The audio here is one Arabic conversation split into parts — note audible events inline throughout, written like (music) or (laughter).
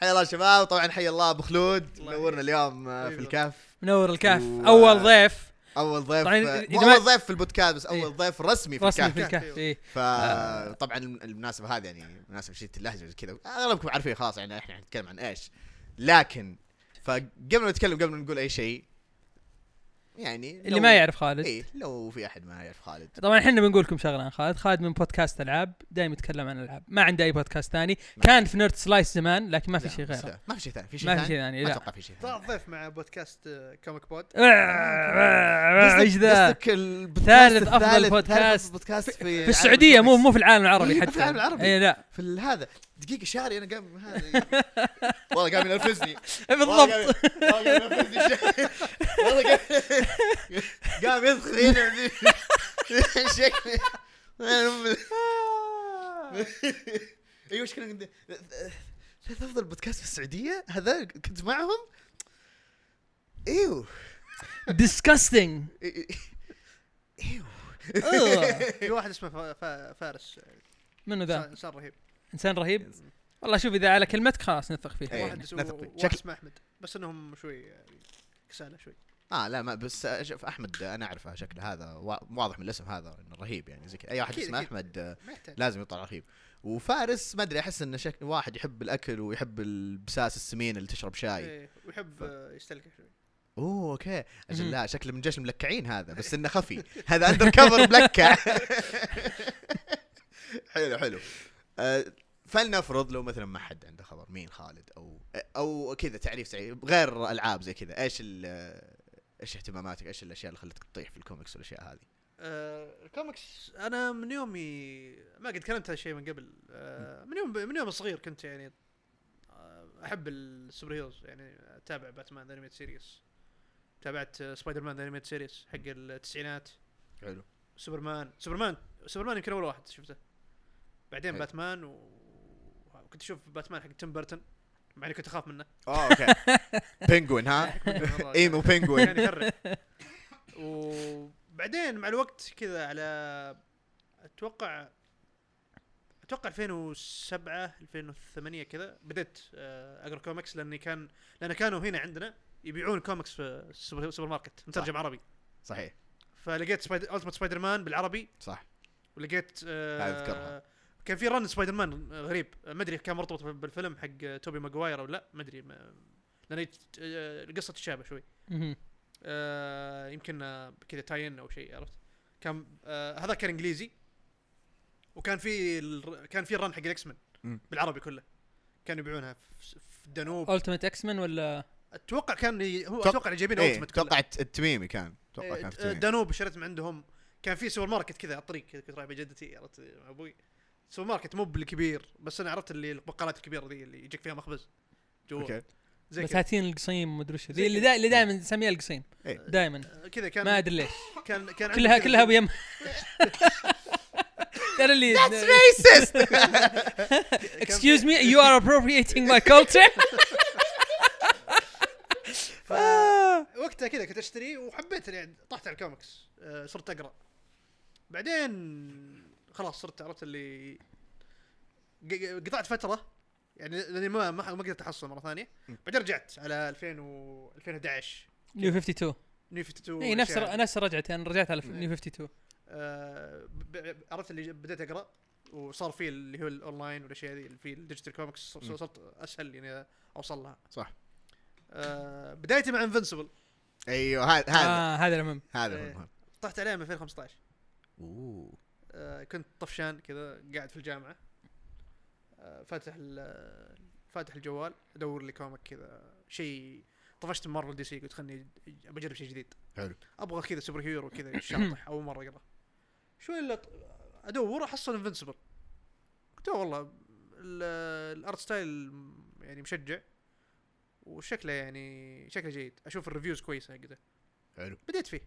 حيا الله شباب طبعا حيا الله أبو خلود. الله نورنا يحييك. اليوم آه، في. الكهف. منور الكهف. و- أول ضيف. أول ضيف طبعاً آه، أول ضيف في البودكاست بس إيه. اول ضيف رسمي في رسمي الكهف في الكهف. إيه. فطبعا المناسبة هذه يعني مناسبة شيء اللهجة وزي كذا أغلبكم عارفين خلاص يعني إحنا نتكلم عن إيش. لكن فقبل ما نتكلم قبل ما نقول أي شيء يعني اللي ما يعرف خالد. اي لو في أحد ما يعرف خالد. طبعا إحنا بنقول لكم شغله عن خالد. خالد من بودكاست ألعاب دائما يتكلم عن الالعاب ما عنده أي بودكاست ثاني. كان في. Nerd Slice زمان لكن ما في شيء غيره. ما في شيء ثاني. في شيء ما في شيء ثاني لا. أتوقع في شيء ثاني. ضيف مع بودكاست كوميك بود إيش ذا ثالث أفضل الثالث- بودكاست في في السعودية مو مو في العالم العربي إيه، حتى. في العالم العربي. اي لا. في هذا. دقيقة شاري أنا قام هذا والله قام ينرفزني. (laughs) بالضبط. والله قام- ينرفزني. والله قام يدخل هنا. شكلي. (laughs) أيوه عندي ثلاث أفضل بودكاست في السعودية. هذا كنت معهم. أيوه. Disgusting أيوه. في واحد اسمه فا- فا- فارس. منو ذا؟ انسان إنسان رهيب. إنسان رهيب. والله شوف إذا على كلمتك خلاص نثق فيه. إيه. واحد نثق فيه. شكل- اسمه أحمد. بس إنهم شوي يعني كسالة شوي. آه لا ما بس شوف أحمد أنا أعرفه شكله هذا وا- واضح من الاسم هذا إنه رهيب يعني زي كذا. أي واحد اسمه. أحمد آه، لازم يطلع رهيب. وفارس ما أدري أحس إنه شكل واحد يحب الأكل ويحب البساس السمين اللي تشرب شاي. إيه، ويحب آه، يستلقى شوي. أوه أوكي. أجل. لا شكله من جيش الملكعين هذا بس إنه خفي. هذا undercover ملكع. (laughs) حلو حلو. فلنفرض لو مثلا ما حد عنده خبر مين خالد أو أو كذا تعريف سريع غير العاب زي كذا إيش إيش اهتماماتك إيش الأشياء اللي خلتك تطيح في الكوميكس والأشياء هذه؟ آه، الكوميكس أنا من يومي ما قد تكلمت هذا الشيء من قبل. آه، من يوم من يوم صغير كنت يعني آه، أحب ال superheroes يعني أتابع باتمان animated series. تابعت آه، سبايدر مان animated series حق التسعينات. حلو. سوبرمان سوبرمان سوبرمان يمكن أول واحد شفته. بعدين حلو. باتمان و... وكنت أشوف باتمان حق تيم بيرتون مع إني كنت أخاف منه. آه أوكي. (laughs) Penguin ها؟ (laughs) (laughs) emo Penguin كان يخرب. وبعدين مع الوقت كذا على أتوقع أتوقع 2007 2008 كذا بديت آه، أقرأ كوميكس لأني كان لأن كانوا هنا عندنا يبيعون كوميكس في السوبر سوبر ماركت مترجم عربي. صحيح. فلقيت سبايدر Ultimate سبايدر مان بالعربي. صح. ولقيت آه هذه أذكرها. كان في run سبايدر مان غريب ما أدري كان مرتبط بالفيلم حق توبي ماجواير أو لا ما أدري لأن القصة تشابه شوي. آه يمكن كذا tie-in أو شيء عرفت؟ كان آه هذا كان إنجليزي وكان في ال... كان في ال run حق ال X-Men. بالعربي كله. كانوا يبيعونها في في الدانوب Ultimate X-Men ولا؟ أتوقع كان هو توق- أتوقع اللي جايبين إيه Ultimate كله. أتوقع التميمي كان. أتوقع إيه، كان التميمي. دانوب شريت من عندهم. كان في سوبر ماركت كذا على الطريق كذا كنت رايح بجدتي عرفت؟ مع أبوي. سوبر ماركت مو بالكبير بس أنا عرفت اللي البقالات الكبيرة ذي اللي يجيك فيها مخبز جوا أوكي. زي بساتين القصيم مدري ذي اللي. دا اللي دائما نسميها القصيم. إيه. دائما آه، كذا كان ما أدري ليش. كان كان عندي كلها كلها بيم (laughs) ترى اللي ريسست (laughs) excuse me you are appropriating my culture. ف... (laughs) وقتها كذا كنت أشتري وحبيت يعني طحت على الكوميكس آه، صرت أقرأ. بعدين خلاص صرت عرفت اللي ق- قطعت فترة يعني لأني ما ما ما قدرت أحصل مرة ثانية. بعدين رجعت على 2000 و 2011 New 52 New 52 اي نفس. نفس رجعتي أنا رجعت على إيه. New 52 آه، عرفت اللي بديت أقرأ وصار في اللي هو الأونلاين والأشياء هذه في ال digital comics. صرت أسهل يعني اوصل لها صح. آه، بدايتي مع Invincible أيوه هذا هذا. آه هذا المهم. هذا إيه. المهم. طحت عليه من 2015 أوه. آه، كنت طفشان كذا قاعد في الجامعة. آه، فاتح ال- فاتح الجوال ادور لي comic كذا شيء طفشت من مارفل دي سي قلت خلني بجرب شيء جديد. حلو. أبغى كذا superhero (coughs) كذا شاطح أول مرة أقرأ. شوي الا أدور أحصل Invincible قلت "أوه والله ال- الـ art style يعني مشجع وشكله يعني شكله جيد. أشوف ال reviews كويسة حقته حلو. بديت فيه.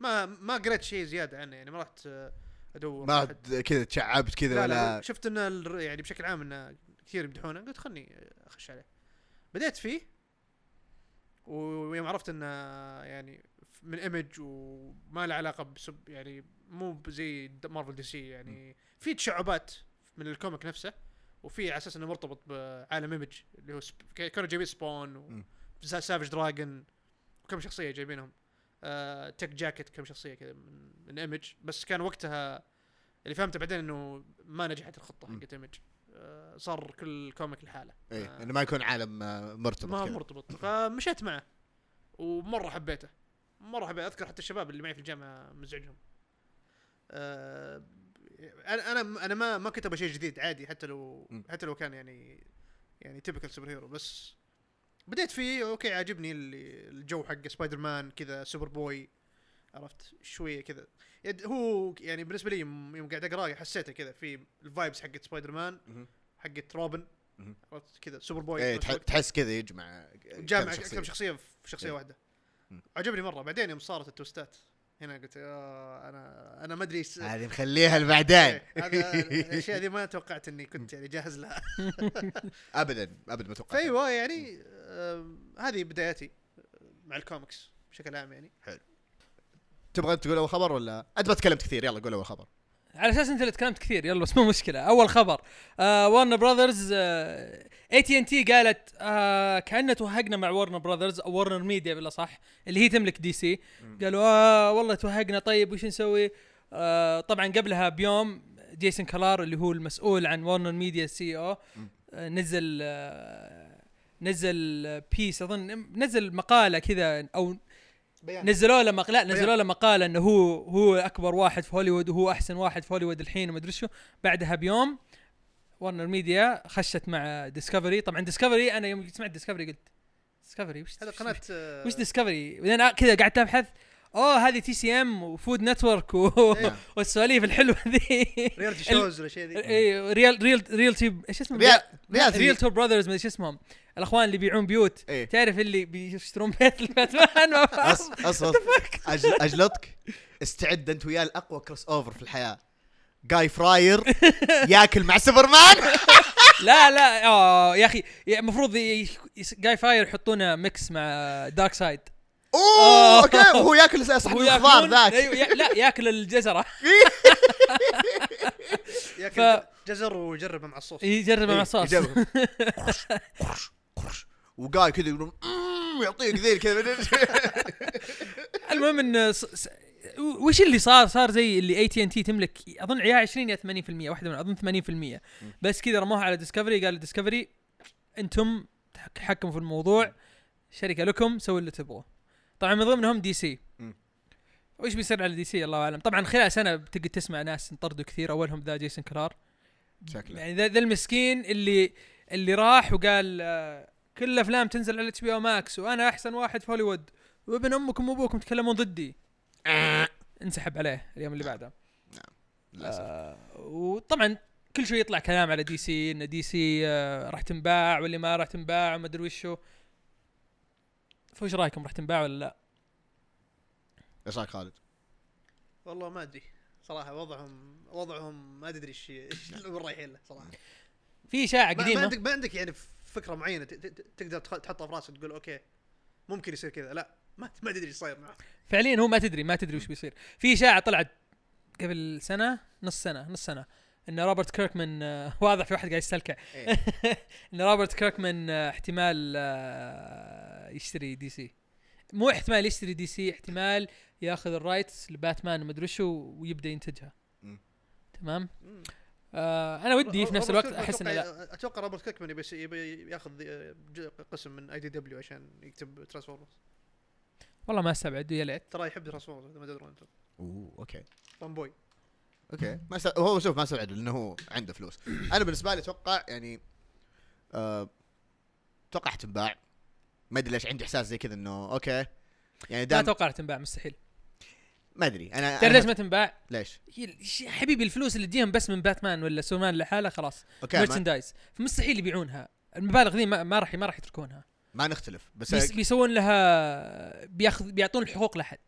ما ما قريت شيء زيادة عنه يعني ما رحت آه، ادور. ما كذا تشعبت كذا لا ولا لا شفت ان الر- يعني بشكل عام إنه كثير يمدحونه. قلت خلني أخش عليه. بديت فيه ويوم عرفت إنه يعني من Image وما له علاقة بسب يعني مو زي مارفل دي سي يعني في تشعبات من ال comic نفسه وفي على أساس إنه مرتبط بعالم Image اللي هو سب... كانوا جايبين Spawn. و Savage Dragon وكم شخصية جايبينهم. آه Tech Jacket كم شخصية كذا من, من Image بس كان وقتها اللي فهمته بعدين إنه ما نجحت الخطة. حقت Image آه صار كل comic لحاله. إيه آه، إنه ما يكون عالم آه، مرتبط ما هو كذا. مرتبط. فمشيت معه. ومرة حبيته. مرة حبيت أذكر حتى الشباب اللي معي في الجامعة مزعجهم. آه، أنا أنا أنا ما ما كنت أبغى شيء جديد عادي حتى لو. حتى لو كان يعني يعني typical superhero بس بديت فيه أوكي عاجبني الجو حق سبايدر مان كذا Superboy عرفت شوية كذا هو يعني بالنسبة لي يوم قاعد اقرا حسيته كذا في ال vibes حقت سبايدر مان. حقت روبن. عرفت كذا Superboy إيه. تحس كذا يجمع جامع كذا أكثر شخصية في شخصية إيه. واحدة. عجبني مرة بعدين يوم صارت ال twistات هنا قلت آه أنا أنا ما أدري هذه نخليها لبعدين إيه، هذا الأشياء دي ما توقعت إني كنت يعني جاهز لها (laughs) ابدا ابدا ما توقعت فأيوة يعني آه هذه بداياتي مع الكوميكس بشكل عام يعني. تبغى أنت تقول أول خبر ولا؟ أنت ما تكلمت كثير يلا قول أول خبر. على أساس أنت اللي تكلمت كثير يلا بس مو مشكلة. أول خبر آه Warner Brothers AT&T قالت آه كاننا توهقنا مع Warner Brothers أو WarnerMedia بالأصح اللي هي تملك DC. قالوا آه والله توهقنا طيب وش نسوي؟ آه طبعا قبلها بيوم جيسون كلار اللي هو المسؤول عن WarnerMedia CEO. آه نزل آه نزل piece أظن نزل مقالة كذا أو بيان. نزلوا له مق... لا. نزلوا له مقالة إنه هو هو أكبر واحد في هوليوود وهو أحسن واحد في هوليوود الحين وما أدري شو. بعدها بيوم WarnerMedia خشت مع Discovery طبعا Discovery أنا يوم سمعت Discovery قلت Discovery وش هذا قناة وش Discovery بعدين كذا قعدت أبحث. أوه هذه TCM و Food Network و... إيه. (laughs) والسواليف الحلوة ذي. reality shows والاشياء ذي. اي real real realty إيش اسمه؟ real real realtor brothers ما أدري شو اسمهم. الأخوان اللي يبيعون بيوت. إيه. تعرف اللي بيشترون بيت الباتمان؟ أجل أجلطك استعد أنت وياه الاقوى crossover في الحياة. Guy Fieri ياكل مع سوبرمان. (laughs) لا لا آه يا أخي المفروض Guy Fieri يحطونه mix مع دارك سايد أوه okay وهو ياكل صحن الخضار ذاك. أيوة لا ياكل الجزرة. (laughs) ياكل جزر ويجربه مع الصوص. يجربه مع الصوص. قرش قرش وجاي كذا يقول "مم", يعطيك ذيل كذا. (laughs) المهم إن وش اللي صار؟ صار زي اللي اي تي ان تي تملك أظن يا 20 يا 80% واحدة من أظن 80% بس كذا رموها على Discovery قال Discovery أنتم تحكموا في الموضوع شركة لكم سووا اللي تبغوه. طبعا من ضمنهم DC. وش بيصير على DC الله أعلم. طبعا خلال سنة بتقدر تسمع ناس انطردوا كثير أولهم ذا جيسون كلار شكله. يعني ذا ذا المسكين اللي اللي راح وقال آه، كل الأفلام تنزل على HBO Max وأنا أحسن واحد في هوليوود وابن أمكم وأبوكم تكلمون ضدي. انسحب عليه اليوم اللي بعده. للأسف. آه وطبعا كل شوي يطلع كلام على DC إن DC آه راح تنباع واللي ما راح تنباع وما أدري وشو. فوش رايكم؟ راح تنباع ولا لا؟ إيش رايك خالد؟ والله ما أدري. صراحة وضعهم وضعهم ما تدري إيش إيش (laughs) وين رايحين له صراحة. في اشاعه ما, ما قديمه عندك ما عندك يعني فكرة معينة ت- ت- تقدر تحطها في راسك تقول okay ممكن يصير كذا. لا ما ما تدري إيش صاير معه. فعليا هو ما تدري ما تدري وش بيصير. في اشاعه طلعت قبل سنة؟ نص سنة نص سنة. إن روبرت كيركمان آه، (laughs) واضح في واحد قاعد يستلكع. إيه. (laughs) إن روبرت كيركمان آه، احتمال آه، يشتري DC. مو احتمال يشتري DC احتمال ياخذ ال rights لباتمان ومدري شو ويبدأ ينتجها. مم. تمام؟ آه أنا ودي في نفس الوقت أحس انه لا. أتوقع روبرت كيركمان يبي يبي ياخذ قسم من IDW عشان يكتب ترانسفورمرز والله ما أستبعد يا ليت. ترى يحب ترانسفورمرز إذا ما تدرون أنتم أوه okay. fanboy okay. ما س... هو شوف ما استبعد لأنه هو عنده فلوس. أنا بالنسبة لي أتوقع يعني آه، أتوقع حتنباع ما أدري ليش عندي إحساس زي كذا إنه okay. يعني ما دام أتوقع تنباع مستحيل. ما أدري. أنا أنا ليش ما تنباع؟ ليش؟ حبيبي الفلوس اللي تجيهم بس من باتمان ولا سوبرمان لحاله خلاص. أوكي ما, مرشندايز فمستحيل يبيعونها. المبالغ ذي ما, ما راح ما راح يتركونها. ما نختلف بس بيس بيسوون لها بياخذ بيعطون الحقوق لحد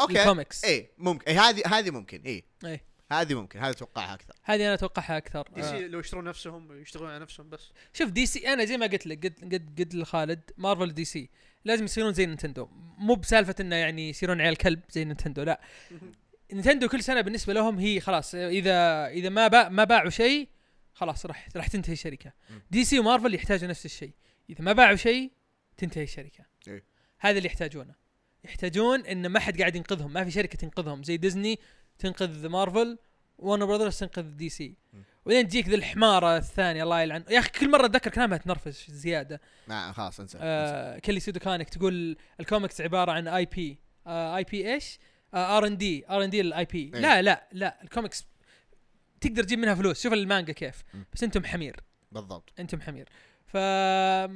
okay. ال comics اي ممكن. إيه هذه هذه ممكن. اي اي هذه ممكن هذه أتوقعها أكثر. هذه أنا أتوقعها أكثر. D آه. C لو يشترون نفسهم يشتغلون على نفسهم بس. شوف DC أنا زي ما قلت لك قد قد قد لخالد Marvel DC لازم يصيرون زي Nintendo. مو بسالفة إنه يعني يصيرون عيال كلب زي Nintendo لا. (laughs) Nintendo كل سنة بالنسبة لهم هي خلاص اذا إذا ما باع ما باعوا شيء خلاص راح راح تنتهي الشركة. DC و Marvel يحتاجوا نفس الشيء. إذا ما باعوا شيء تنتهي الشركة. إيه. هذا اللي يحتاجونه. يحتاجون إن ما حد قاعد ينقذهم ما في شركة تنقذهم. زي ديزني تنقذ Marvel و Warner Brothers تنقذ DC. وبعدين تجيك ذي الحمارة الثانية الله يلعن. يا أخي كل مرة أتذكر كلامها تنرفز زيادة. ما خلاص انسى. آه Kelly Sue DeConnick تقول الكوميكس عبارة عن IP اي بي إيش؟ ار ان دي ار ان دي الاي بي. لا لا لا الكوميكس تقدر تجيب منها فلوس. شوف المانجا كيف. بس أنتم حمير. بالضبط. أنتم حمير. ف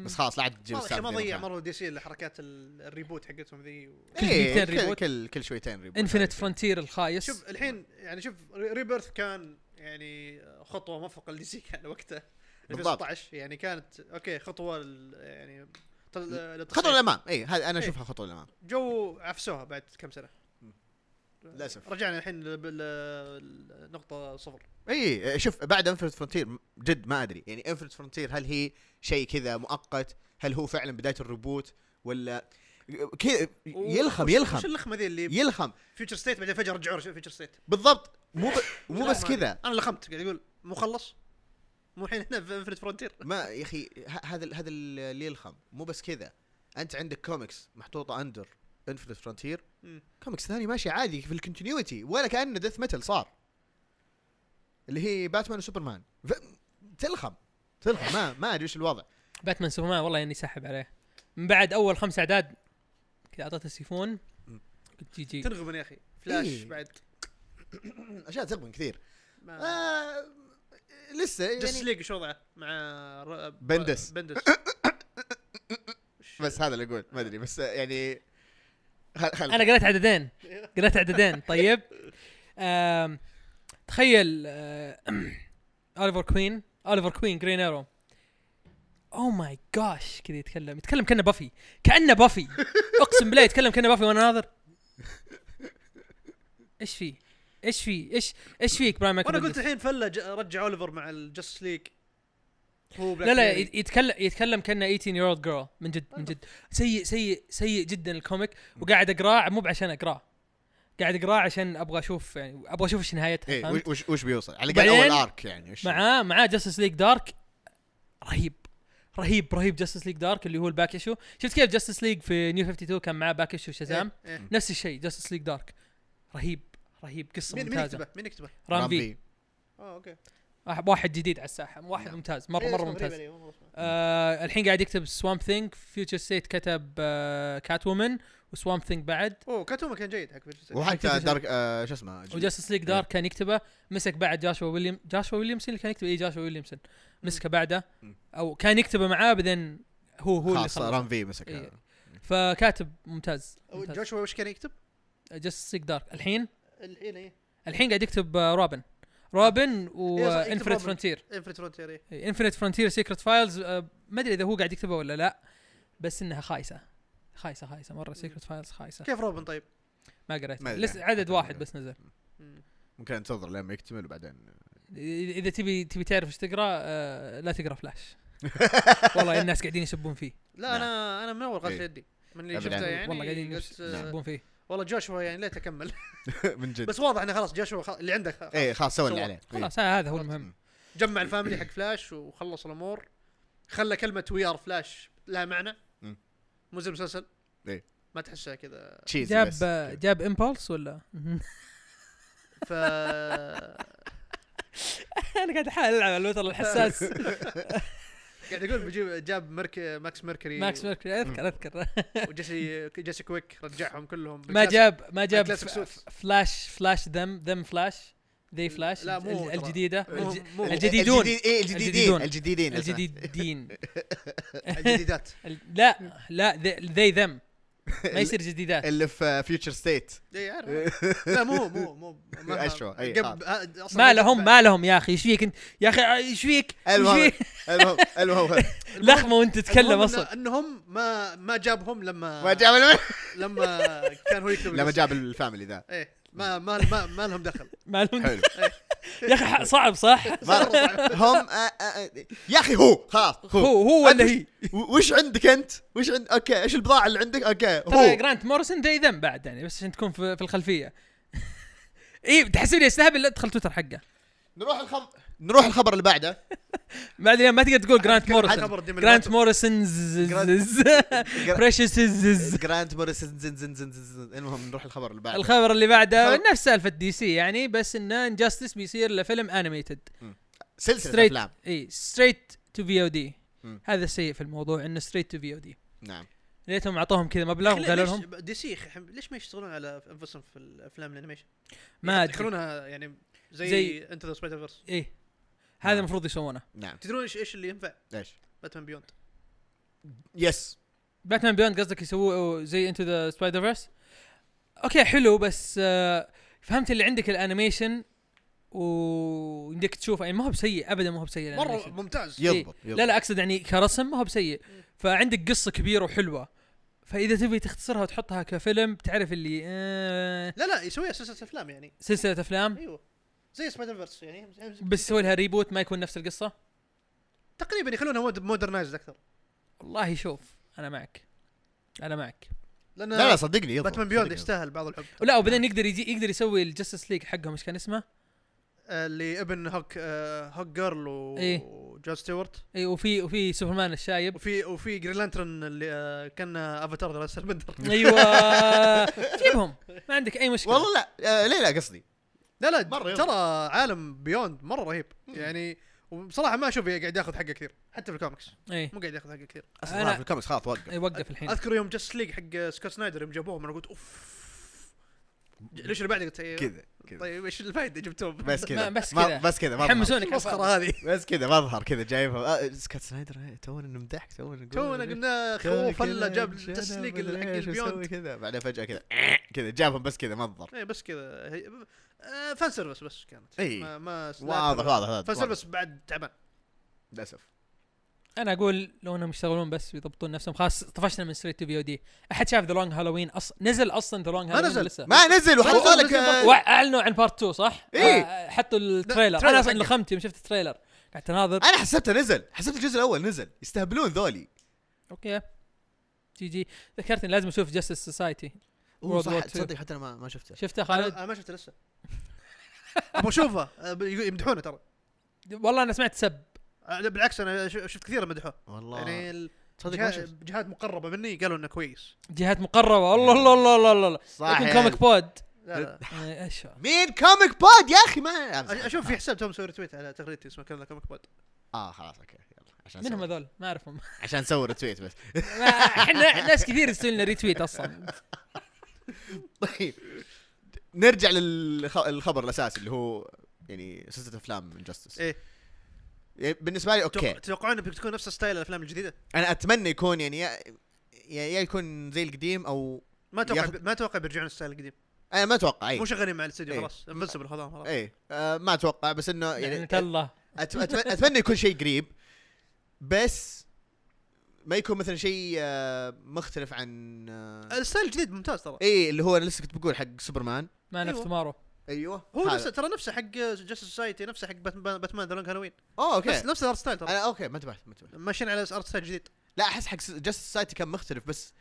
بس خلاص لا عاد تجيب ما, ضيع. مرة DC الا حركات ال- ال reboot حقتهم ذي و... كل كل reboot. كل كل شويتين reboot Infinite. Frontier الخايس شوف الحين يعني شوف Rebirth كان يعني خطوة موفقه ل DC كان وقتها بالضبط. 2016 يعني كانت okay خطوة ال- يعني خطوة للامام اي هذا أنا إيه. أشوفها خطوة للامام جو عفسوها بعد كم سنة للأسف. رجعنا الحين بالنقطه صفر. إي شوف بعد Infinite Frontier جد ما أدري. يعني Infinite Frontier هل هي شيء كذا مؤقت؟ هل هو فعلا بداية ال reboot؟ ولا كذا يلخم يلخم. وش اللخمة ذي اللي يلخم. Future State بعدين فجأة رجعوا Future State بالضبط. مو ب... (laughs) مو بس كذا. أنا لخمت قاعد يقول مو خلص. مو الحين هنا في Infinite Frontier ما يا أخي هذا هذا اللي يلخم. مو بس كذا. أنت عندك كوميكس محطوطة under Infinite Frontier comics ثاني ماشي عادي في ال continuity ولا كانه Death Metal صار. اللي هي Batman و Superman ف... تلخم تلخم ما ما أدري وش الوضع. Batman Superman والله إني ساحب عليه. من بعد أول خمس أعداد كذا أعطيته السيفون. قلت GG. تنغبن يا أخي. فلاش إيه. بعد. (clears throat) أشياء تلخم كثير. ما. آه لسه Justice يعني League شو وضعه مع ر- بندس. بندس (clears throat) بس هذا اللي أقول ما أدري بس يعني أنا قريت عددين. قريت عددين. طيب. آم، تخيل آه، (clears throat) Oliver Queen. Oliver Queen Green Arrow oh my gosh كذا يتكلم. يتكلم كأنه بافي. كأنه بافي. أقسم بالله يتكلم كأنه بافي وأنا ناظر إيش في؟ إيش في؟ إيش إيش فيك براين وأنا مايكل قلت الحين فله رجع أوليفر مع ال Justice League هو لا لا يتكلم يتكلم كأنه 18 year old girl من جد من جد. سيء سيء سيء جدا ال comic. وقاعد أقراه مو بعشان أقراه. قاعد أقراه عشان أبغى أشوف يعني أبغى أشوف إيش نهايتها إيه؟ وش- وش بيوصل؟ على الأقل اول arc يعني وش معاه معاه Justice League Dark رهيب. رهيب رهيب Justice League Dark اللي هو ال back issue شفت كيف Justice League في New 52 كان معاه back issue Shazam إيه، إيه. نفس الشيء Justice League Dark رهيب رهيب. قصة مين مين ممتازة. يكتبه؟ مين يكتبه؟ Ram V. آه أوكي. واحد- واحد جديد على الساحة. واحد نعم. ممتاز. مره إيه، مرة ممتاز. اسمه. آه الحين قاعد يكتب Swamp Thing Future State كتب آه Catwoman و Swamp Thing بعد. أوه Catwoman كان جيد حق Future State. وحتى Dark آه شو اسمه؟ و Justice League Dark كان يكتبه. مسك بعد Joshua William Joshua Williamson اللي كان يكتب؟ اي Joshua Williamson مسكه بعده. أو كان يكتبه معاه بعدين هو هو اللي خلاص Ram V مسك إيه. فكاتب ممتاز, ممتاز. Joshua وش كان يكتب؟ Justice League Dark الحين؟ الحين إيه الحين قاعد يكتب آه، روبن إيه، و Infinite. Frontier Infinite Frontier Infinite Frontier Secret Files ما أدري إذا هو قاعد يكتبه ولا لا بس إنها خايسة خايسة خايسة مرة Secret Files خايسة كيف روبن طيب؟ ما قريت. لسه عدد واحد بس نزل مم. ممكن أنتظر لما يكتمل وبعدين اذا تبي تبي تعرف إيش تقرأ آه لا تقرأ فلاش (laughs) والله الناس قاعدين يسبون فيه لا. أنا أنا من أول غش إيه. يدي من اللي. شفته يعني والله قاعدين يسبون فيه والله Joshua يعني ليت اكمل (laughs) من جد. بس واضح إنه خلاص Joshua خ- اللي عندك خ- إيه خلاص سوى اللي. عليه. إيه. خلاص هذا هو المهم. جمع ال family حق فلاش وخلص الأمور. خلى كلمة we are Flash لها معنى. مو زي المسلسل؟ إيه. ما تحسها كذا. جاب بس. آه، جاب امبولس ولا؟ (laughs) ف (laughs) أنا قاعد أحاول ألعب على الوتر الحساس. قاعد أقول بجيب جاب مرك ماكس ميركوري. ماكس ميركوري أذكر أذكر. (laughs) وجيسي جيسي كويك رجعهم كلهم ما. جاب ما جاب. فلاش فلاش ذم ذم فلاش. ذي فلاش. لا، مو. الجديدة. مو- مو- الجديدون. الجديد إيه (laughs) الجديدين الجديدين. الجديدين. (laughs) الجديدات. ال- لا لا ذي ذم ما يصير جديدات. اللي في فيوتشر ستيت اي لا مو مو مو (laughs) ما- أشوى، ما لهم. ما لهم يا أخي إيش فيك أنت؟ يا أخي إيش فيك؟ إيش المهم فيك؟ (laughs) المهم المهم. (laughs) لخمة وأنت تتكلم أصلا. إنهم ما ما جابهم لما ما جاب لما كان هو يكتب لما. جاب الفاميلي ذا. إيه. ما ما ما, ما لهم دخل. (laughs) ما لهم حلو. (laughs) يا أخي صعب صح؟ (laughs) ما- هم آه، آه، يا أخي هو خلاص هو. هو ولا هي؟ وش عندك أنت؟ وش عند أوكي إيش البضاعة اللي عندك؟ أوكي ترى هو جرانت موريسون ذي ذم بعد يعني بس عشان تكون في, في الخلفية. اي تحسبني أستهبل لا ادخل تويتر حقه. نروح الخبر نروح الخبر اللي بعده. (laughs) بعدين ما تقدر تقول جرانت موريسون جرانت لوفاتو. موريسون بريشس جراند موريس زن زن زن زن زن المهم نروح الخبر اللي بعده. الخبر اللي بعده نفس سالفة DC يعني بس انه Injustice بيصير له فيلم animated سلسلة أفلام. إي straight to VOD. هذا السيء في الموضوع إنه straight to VOD نعم. ليتهم أعطوهم كذا مبلغ وقالوا لهم. DC ليش ما يشتغلون على أنفسهم في الأفلام ال animation؟ ما أدري. يعني زي, زي- زي Into the Spider-Verse إيه هذا نعم. المفروض يسوونه. نعم. تدرون إيش إيش اللي ينفع؟ ليش Batman Beyond yes Batman Beyond قصدك يسووه زي Into the Spider-Verse أوكي حلو بس آه، فهمت اللي عندك ال animation وعندك تشوف يعني ما هو بسيء ابدا ما هو بسيء مرة ال animation. ممتاز. يضبط يضبط. لا لا أقصد يعني كرسم ما هو بسيء. فعندك قصة كبيرة وحلوة. فإذا تبي تختصرها وتحطها كفيلم تعرف اللي آه لا لا يسويها سلسلة أفلام يعني. سلسلة أفلام؟ أيوه. زي Spider-Verse يعني بس تسوي لها reboot ما يكون نفس القصة؟ تقريبا يخلونها mod modernized أكثر. والله شوف أنا معك. أنا معك. لأن لا لا صدقني يضبط Batman Beyond. يستاهل بعض الحب. لا وبعدين يقدر يجي يقدر يسوي ال Justice League حقهم إيش كان اسمه؟ آه، اللي ابن Hawk آه، Hawkgirl و... إيه. و John Stewart. اي وفي وفي سوبرمان الشايب. وفي وفي Green Lantern اللي آه، كان افاتار ذا أيوه. (laughs) جيبهم. ما عندك أي مشكلة. والله لا آه ليه لا قصدي؟ لا لا مرة. ترى عالم Beyond مرة رهيب. يعني وبصراحه ما أشوف قاعد ياخذ حقه كثير. حتى في الكوميكس. اي مو قاعد ياخذ حقه كثير. أصلا أنا- في الكوميكس خلاص وقف. اي وقف الحين. أذكر يوم Justice League حق Scott Snyder يوم جابوهم أنا قلت أوف. (laughs) ليش اللي بعده قلت إيه، كذا. كذا. طيب إيش الفائده جبتوهم بس كذا. بس كذا. (laughs) بس كذا مظهر. يحمسونك المسخره هذه. بس كذا مظهر كذا جايبها. آه Scott Snyder إيه، تونا نمدح تونا تونا قلنا خوف هلا جاب League حق ال Beyond. كذا. بعدين فجأة كذا (laughs) كذا جابهم بس كذا منظر إيه بس كذا. آه، fan service بس كانت. إيه. ما ما واضح واضح فان سيرفس بعد تعبان. للأسف. أنا أقول لو إنهم يشتغلون بس ويضبطون نفسهم خلاص طفشنا من straight to VOD أحد شاف The Long Halloween أص... نزل أصلا The Long ما هالوين نزل. لسه. ما نزل. وحطوا لك نزل آه، واعلنوا عن part 2 صح؟ إيه. آه، حطوا ال trailer. trailer أنا أصلا. لخمت يوم شفت ال trailer. قعدت اناظر أنا حسبته نزل. حسبت الجزء الأول نزل. يستهبلون ذولي. okay. GG. ذكرتني لازم أشوف Justice Society صح. تصدق حتى أنا ما ما شفته. شفته أنا خالد؟ أنا ما شفته لسه. (laughs) أبغى أشوفه. آه، يمدحونه ترى. والله أنا سمعت سب. بالعكس أنا ش- شفت كثير مدحوه والله. يعني ال- ما جهات, مقربة مني قالوا إنه كويس. جهات مقربة. الله الله الله الله الله, الله. صح يكون يعني. كوميك بود لا. لا (laughs) إيش؟ مين comic pod يا أخي ما أشوف في حساب توم مسوي retweet على تغريدتي اسمه كذا comic pod آه خلاص okay يلا. عشان منهم نسوي- هذول؟ ما أعرفهم. عشان نسوي retweet بس. إحنا ناس كثير يسوي لنا retweet أصلا. (laughs) طيب. نرجع للخبر الأساسي اللي هو يعني سلسلة أفلام Injustice إيه. بالنسبة لي okay. توقع- تتوقعون بتكون نفس style الأفلام الجديدة؟ أنا أتمنى يكون يعني يا يا يا يكون زي القديم أو ما أتوقع ياخذ- ما أتوقع بيرجعون ال style القديم. أنا ما أتوقع أي. مو شغالين مع الاستوديو. خلاص. Invincible خلاص خلاص. إي. آه ما أتوقع بس إنه يعني يعني الله. أتمنى يكون شيء قريب بس ما يكون مثلا شيء آه، مختلف عن آه، الستايل الجديد ممتاز ترى. إي اللي هو أنا لسه كنت بقول حق Superman. Man of أيوة. أيوه هو. نفسه ترى نفسه حق Justice Society نفسه حق Batman The Long Halloween أوه نفس okay. نفس ال art style ترى. okay ما انتبهت ما انتبهت. ماشيين على art style جديد. لا أحس حق Justice Society كان مختلف بس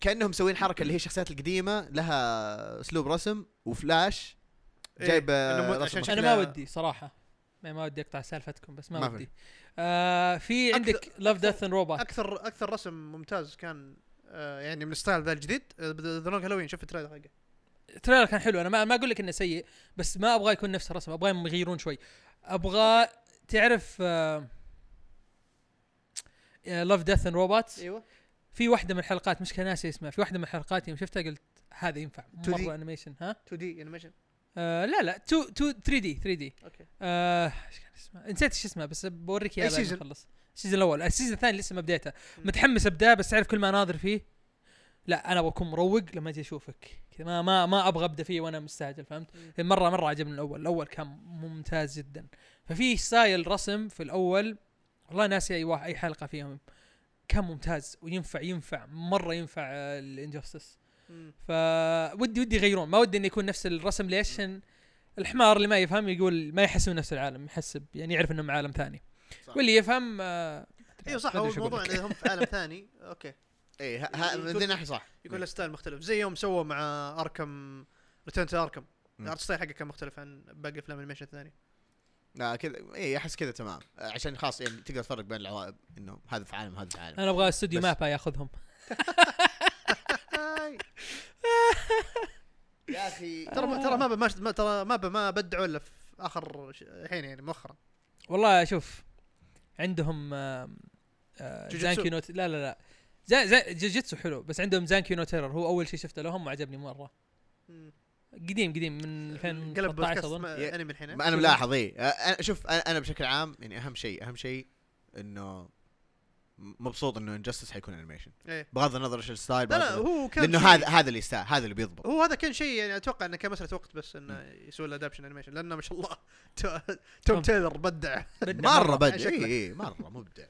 كأنهم مسوين حركة اللي هي الشخصيات القديمة لها أسلوب رسم وفلاش إيه، جايب رسم مختلف. أنا ما ودي صراحة. ما ما ودي أقطع سالفتكم بس ما, ما. ودي. آه في عندك Love Death and Robot أكثر أكثر رسم ممتاز كان آه يعني من ال style ذا الجديد The Long Halloween شوف ال trailer حقه؟ ال trailer كان حلو أنا ما, ما أقول لك إنه سيء بس ما أبغى يكون نفس الرسم ابغاهم يغيرون شوي. أبغى تعرف Love Death and Robots إيوه. في واحدة من الحلقات مش كان ناسي اسمها في واحدة من الحلقات يوم شفتها قلت هذا ينفع. 2D. مرة انيميشن ها؟ 2D animation آه لا لا 2 2 3D 3D okay. آه إيش كان اسمها نسيت إيش اسمها بس بوريك اياها بعد؟ أخلص. ال season الأول. ال season الثاني لسه ما بديته. متحمس أبدأه بس تعرف كل ما اناظر فيه. لا أنا بكون مروق لما أجي أشوفك. كذا ما ما ما أبغى أبدأ فيه وأنا مستعجل فهمت؟ مره مرة عجبني الأول الأول كان ممتاز جدا ففي style رسم في الأول والله ناسي أي واحد أي حلقة فيهم كان ممتاز وينفع ينفع مرة ينفع ال Injustice. فودي ودي يغيرون ما ودي إنه يكون نفس الرسم ليش؟ عشان الحمار اللي ما يفهم يقول ما يحس نفس العالم يحسب يعني يعرف انه عالم ثاني صح. واللي يفهم آه إيوه صح هو الموضوع لك. ان هم في عالم ثاني okay (laughs) اي ها- ها- من ذي الناحيه صح. يكون له style مختلف. زي يوم سووا مع Arkham Return to Arkham. ال art style حقه كان مختلف عن باقي أفلام ال animation الثانية لا كذا اي أحس كذا تمام. عشان خلاص يعني تقدر تفرق بين العوالم إنه هذا في عالم هذا في عالم. أنا أبغى استوديو. مابا ياخذهم. (laughs) يا أخي. ترى ترى ما ما ترى ما ب- ما أبدعوا إلا في آخر ش- الحين يعني مؤخرا. والله شوف عندهم آم، آه، Jujutsu. Zankyou no T لا لا لا. جوجيتسو حلو بس عندهم Zankyou no Terror هو أول شيء شفته لهم وعجبني مرة. قديم قديم من قلب 2013 بودكاست أظن. يا- أنمي الحين. ما أنا ملاحظ اي شوف أنا بشكل عام يعني أهم شيء أهم شيء إنه مبسوط إنه Injustice حيكون animation إيه. بغض النظر إيش ال style لا لا هو كان لأنه هذا هذا اللي يستاهل هذا اللي بيضبط. هو هذا كان شيء يعني أتوقع إنه كان مساله وقت بس إنه يسوي له adaptation animation لأنه ما شاء الله (laughs) تو- توم تايلر بدع. مرة مبدع. اي اي مرة مبدع.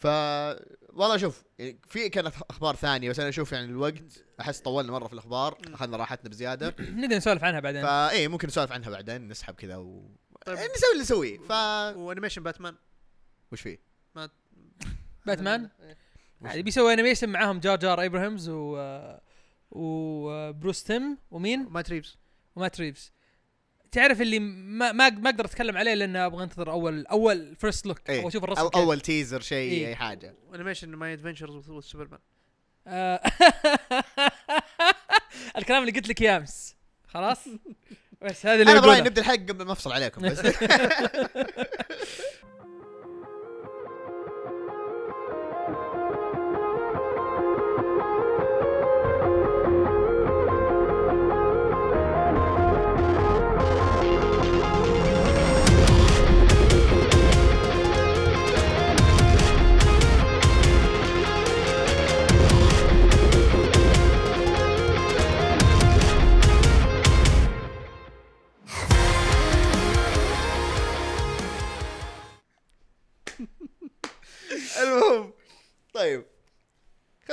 ف والله شوف يعني في كانت أخبار ثانية بس أنا أشوف يعني الوقت أحس طولنا مرة في الأخبار. أخذنا راحتنا بزيادة. (clears throat) نقدر نسولف عنها بعدين. فاي إيه، ممكن نسولف عنها بعدين نسحب كذا و طيب. إيه، نسوي اللي نسويه. ف و animation باتمان وش فيه؟ باتمان (laughs) (laughs) إيه. يعني بيسوي animation معاهم J.J. Abrams و و Bruce Timm ومين؟ Matt Reeves. و Matt Reeves. تعرف اللي ما ما ما أقدر أتكلم عليه لأن أبغى أنتظر أول أول first look. أو أشوف الرسم أو كيف. أول teaser شيء إيه. أي حاجة. animation My Adventures with Superman آه، (laughs) الكلام اللي قلت لك يا أمس. خلاص؟ (laughs) بس هذا اللي أنا برايي نبدأ الحلقة قبل ما أفصل عليكم بس. (laughs)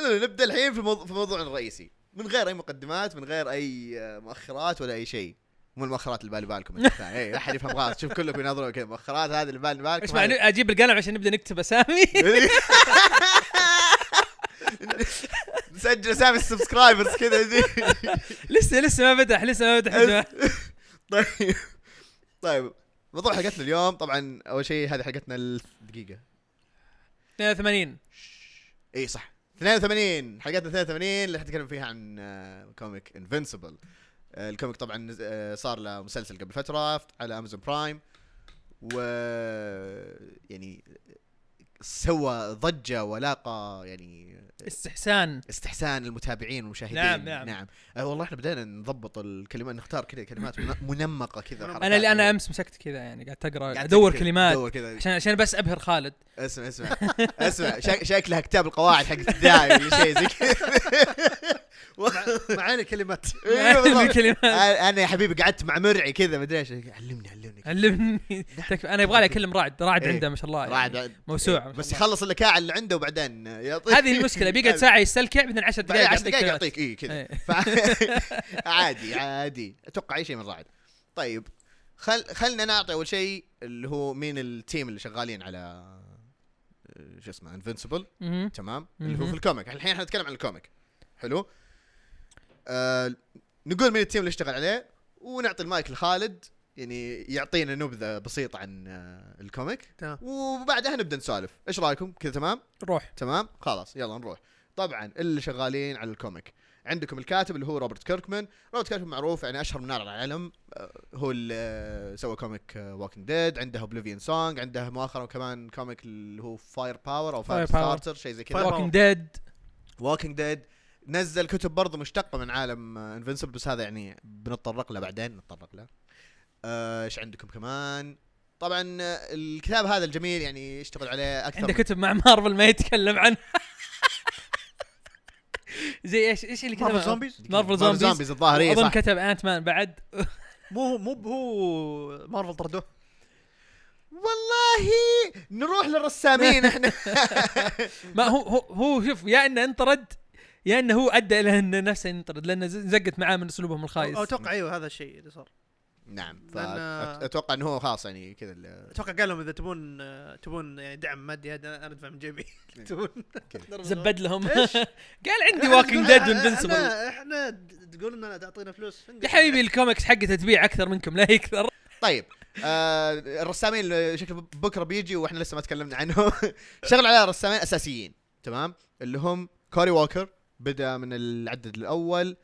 خلينا نبدأ الحين في الموضوع في موضوعنا الرئيسي من غير أي مقدمات من غير أي آه، مؤخرات ولا أي شيء. مو المؤخرات اللي بالي بالكم. (laughs) اي احد يفهم غلط. شوف كلكم يناظرون كذا. مؤخرات هذه اللي بالي بالكم. اسمع أجيب القلم عشان نبدأ نكتب أسامي. (laughs) نسجل أسامي السبسكرايبرز كذا. (laughs) لسه لسه ما فتح لسه ما فتح. طيب. طيب. موضوع حلقتنا اليوم طبعا أول شيء هذه حلقتنا الدقيقه 82 اي صح. 82 حلقتنا 82 اللي حنتكلم فيها عن آه، comic Invincible ال comic طبعا آه، صار له مسلسل قبل فترة على Amazon Prime و يعني سوى ضجة ولاقى يعني استحسان. استحسان المتابعين والمشاهدين. نعم، نعم. نعم. آه والله إحنا بدينا نضبط الكلمات نختار كذا كلمات من- (laughs) منمقة كذا أنا اللي أنا. أمس مسكت كذا يعني قاعد اقرا قاعد أدور كلمات. تدور كذا. عشان عشان بس أبهر خالد. اسمع اسمع. (laughs) اسمع. شك- شكلها كتاب القواعد حق ابتدائي ولا شيء زي كذا. (laughs) (laughs) معاني كلمات. (laughs) إيه، بالضبط. الكلمات أنا يا حبيبي قعدت مع مرعي كذا مدري إيش. علمني علمني. علمني. (laughs) تكفى. أنا يبغى لي أكلم رعد. رعد إيه. عنده ما شاء الله يعني. راعد موسوعة إيه، ما بس. يخلص اللكاعه اللي عنده وبعدين يعطيك. هذه المشكلة. بيقعد ساعة يستلكع بعدين 10 بعدين دقائق 10 دقائق كلمات. يعطيك. اي كذا. عادي عادي. أتوقع أي شيء من راعد طيب. خل خلنا نعطي أول شيء اللي هو مين ال team اللي شغالين على آه، شو اسمه Invincible. تمام. اللي هو. في ال comic. الحين إحنا نتكلم عن ال comic. حلو؟ آه نقول مين ال team اللي اشتغل عليه ونعطي المايك لخالد يعني يعطينا نبذة بسيطة عن آه ال comic. تمام. وبعدها نبدأ نسولف. إيش رأيكم؟ كذا تمام؟ روح. تمام؟ خلاص يلا نروح. طبعا اللي شغالين على ال comic. عندكم الكاتب اللي هو Robert Kirkman. روبرت كيركمان معروف يعني أشهر من نار على علم. آه، هو اللي سوى comic Walking Dead عنده Oblivion Song عنده مؤخرا كمان comic اللي هو Fire Power أو Fire Power. starter شيء زي كذا. Walking Dead Walking Dead نزل كتب برضه مشتقة من عالم Invincible بس هذا يعني بنتطرق له بعدين نتطرق له. آه، إيش عندكم كمان؟ طبعا الكتاب هذا الجميل يعني يشتغل عليه أكثر عنده كتب مع مارفل ما يتكلم عنه. (laughs) زي إيش إيش اللي كتب؟ Marvel Zombies Marvel Zombies Zombies الظاهر اظن صح. كتب Ant-Man بعد. مو مو هو مارفل طردوه. والله نروح للرسامين إحنا. (laughs) ما هو هو هو شوف يا إنه انطرد يا إنه هو أدى إلى إن نفسه ينطرد لأنه ز- زقت معاه من أسلوبهم الخايس. أو أتوقع أيوه هذا الشيء اللي صار. نعم فاتوقع إنه هو خلاص يعني كذا أتوقع قال لهم إذا تبون تبون يعني دعم مادي هذا أنا أدفع من جيبي. (laughs) تبون. زبد لهم؟ (laughs) قال عندي Walking Dead و Invincible إحنا تقول إننا تعطينا فلوس. يا حبيبي الكوميكس حقتها تبيع أكثر منكم لا يكثر. طيب آه الرسامين اللي شكله بكرة بيجي وإحنا لسه ما تكلمنا عنه (laughs) شغل على رسامين أساسيين تمام؟ اللي هم كوري ووكر بدأ من العدد الأول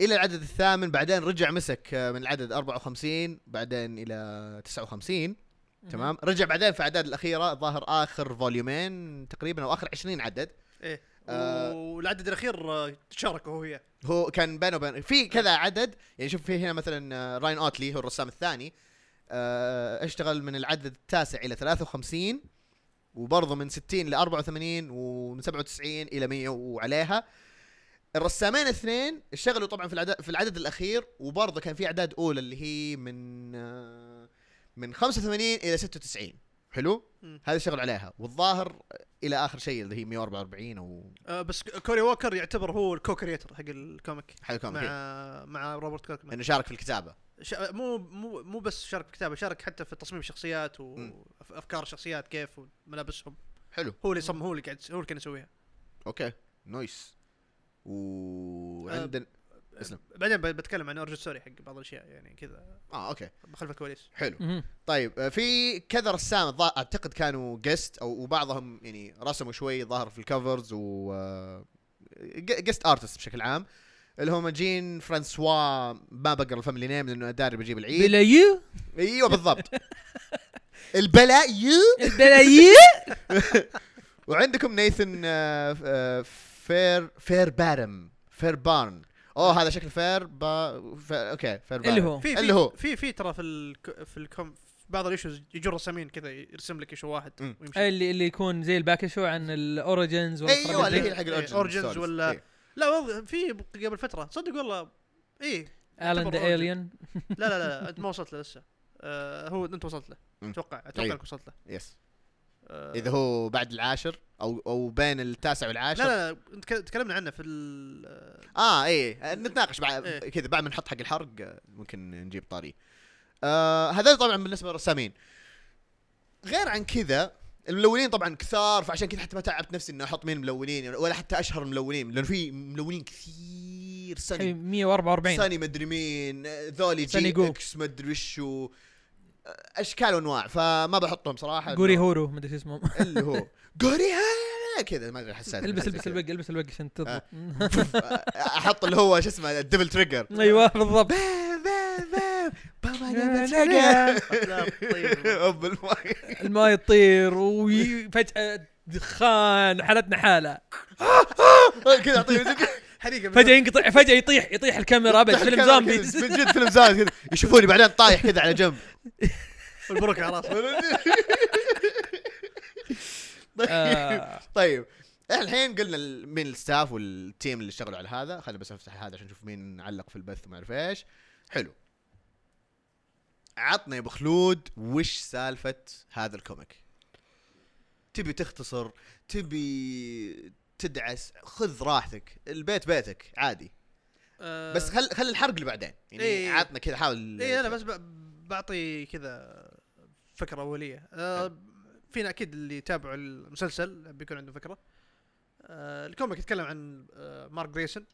إلى العدد الثامن بعدين رجع مسك من العدد 54 بعدين إلى 59 تمام؟ رجع بعدين في الاعداد الأخيرة ظاهر آخر فوليومين تقريبا أو آخر 20 عدد. إيه. آه. والعدد الأخير تشاركوا هو وياه هو كان بينه وبين في كذا عدد يعني شوف في هنا مثلا آه، راين أوتلي هو الرسام الثاني آه، اشتغل من العدد التاسع إلى 53 وبرضه من 60 ل 84 ومن 97 إلى 100 وعليها. الرسامين الاثنين اشتغلوا طبعا في العدد في العدد الأخير وبرضه كان في أعداد أولى اللي هي من من 85 إلى 96 حلو. هذا اشتغل عليها. والظاهر إلى آخر شيء اللي هي 144 أو آه بس كوري ووكر يعتبر هو ال co-creator حق ال comic. حاجة كامل مع مع روبرت كيركمان إنه شارك في الكتابة. شا... مو مو مو بس شارك في الكتابه شارك حتى في تصميم الشخصيات. وافكار الشخصيات كيف وملابسهم حلو. هو اللي صمم هو اللي قاعد هو اللي كان يسويها. okay. nice. وعندنا اسلم. بعدين ب- بتكلم عن origin story حق بعض الأشياء يعني كذا. آه okay. خلف الكواليس. حلو. طيب آه، في كذا رسام أعتقد كانوا guest أو وبعضهم يعني رسموا شوي ظهر في ال covers و guest artist بشكل عام. اللي هم جين فرانسوا ما بقرأ ال family name لأنه داري بجيب العيد. بلايو أيوه بالضبط. (laughs) البلاء يو؟ البلايو (laughs) وعندكم نيثن آه، آه، فير فير بارم فير بارن. أوه هذا شكل فير با فير أوكي فير بارن. اللي هو. في اللي هو. في في ترى في ال في الكوم في بعض الايشوز يجون رسامين كذا يرسم لك ايشو واحد. ويمشي. اللي اللي يكون زي الباك شو عن الاوريجنز أيوه اللي هي حق ستوريز. ولا- إيه. لا والله في قبل فترة. صدق والله. إيه. الان ذا. الين لا لا لا انت ما وصلت له لسه. آه هو أنت وصلت له. أتوقع أتوقع أيوه. إنك وصلت له. يس آه. إذا هو بعد العاشر أو أو بين التاسع والعاشر. لا لا لا تكلمنا عنه في ال آه إيه. نتناقش بعد إيه. كذا بعد ما نحط حق الحرق آه، ممكن نجيب طاري. آه هذول طبعا بالنسبة للرسامين. غير عن كذا الملونين طبعا كثار فعشان كذا حتى ما تعبت نفسي إني أحط مين ملونين ولا حتى أشهر الملونين لأنه في ملونين كثير سني. 144 ساني مدري مين آه، ذولي G. X مدري وشو. آه، أشكال وأنواع فما بحطهم صراحة. جوري هورو ما أدري شو اسمه اللي هو (laughs) جوري كذا ما أدري حسيت البس البس. الوق البس الوق عشان تضبط. (laughs) أحط اللي هو شو اسمه الدبل تريجر. أيوه بالضبط. لا، طيب. (laughs) أب الماي. الماء يطير وفجاه دخان حالتنا حالة. كذا أعطيه حريقه فجأة ينقطع فجأة يطيح يطيح الكاميرا أبد فيلم زومبي. من جد فيلم زومبي كذا. يشوفوني بعدين طايح كذا على جنب. والبركه على راسه. آه، طيب. إحنا الحين قلنا مين ال staff وال team اللي اشتغلوا على هذا. خلينا بس أفتح هذا عشان نشوف مين علق في البث وما أعرف إيش. حلو. عطنا يا أبو خلود وش سالفة هذا ال comic؟ تبي تختصر تبي تدعس خذ راحتك البيت بيتك عادي. آه، بس خل خل الحرق اللي بعدين. يعني إيه. عطنا كذا حاول. اي أنا بس ب- بعطي كذا فكرة أولية. آه فينا أكيد اللي يتابعوا المسلسل بيكون عنده فكرة. آه ال comic يتكلم عن آه مارك جرايسون.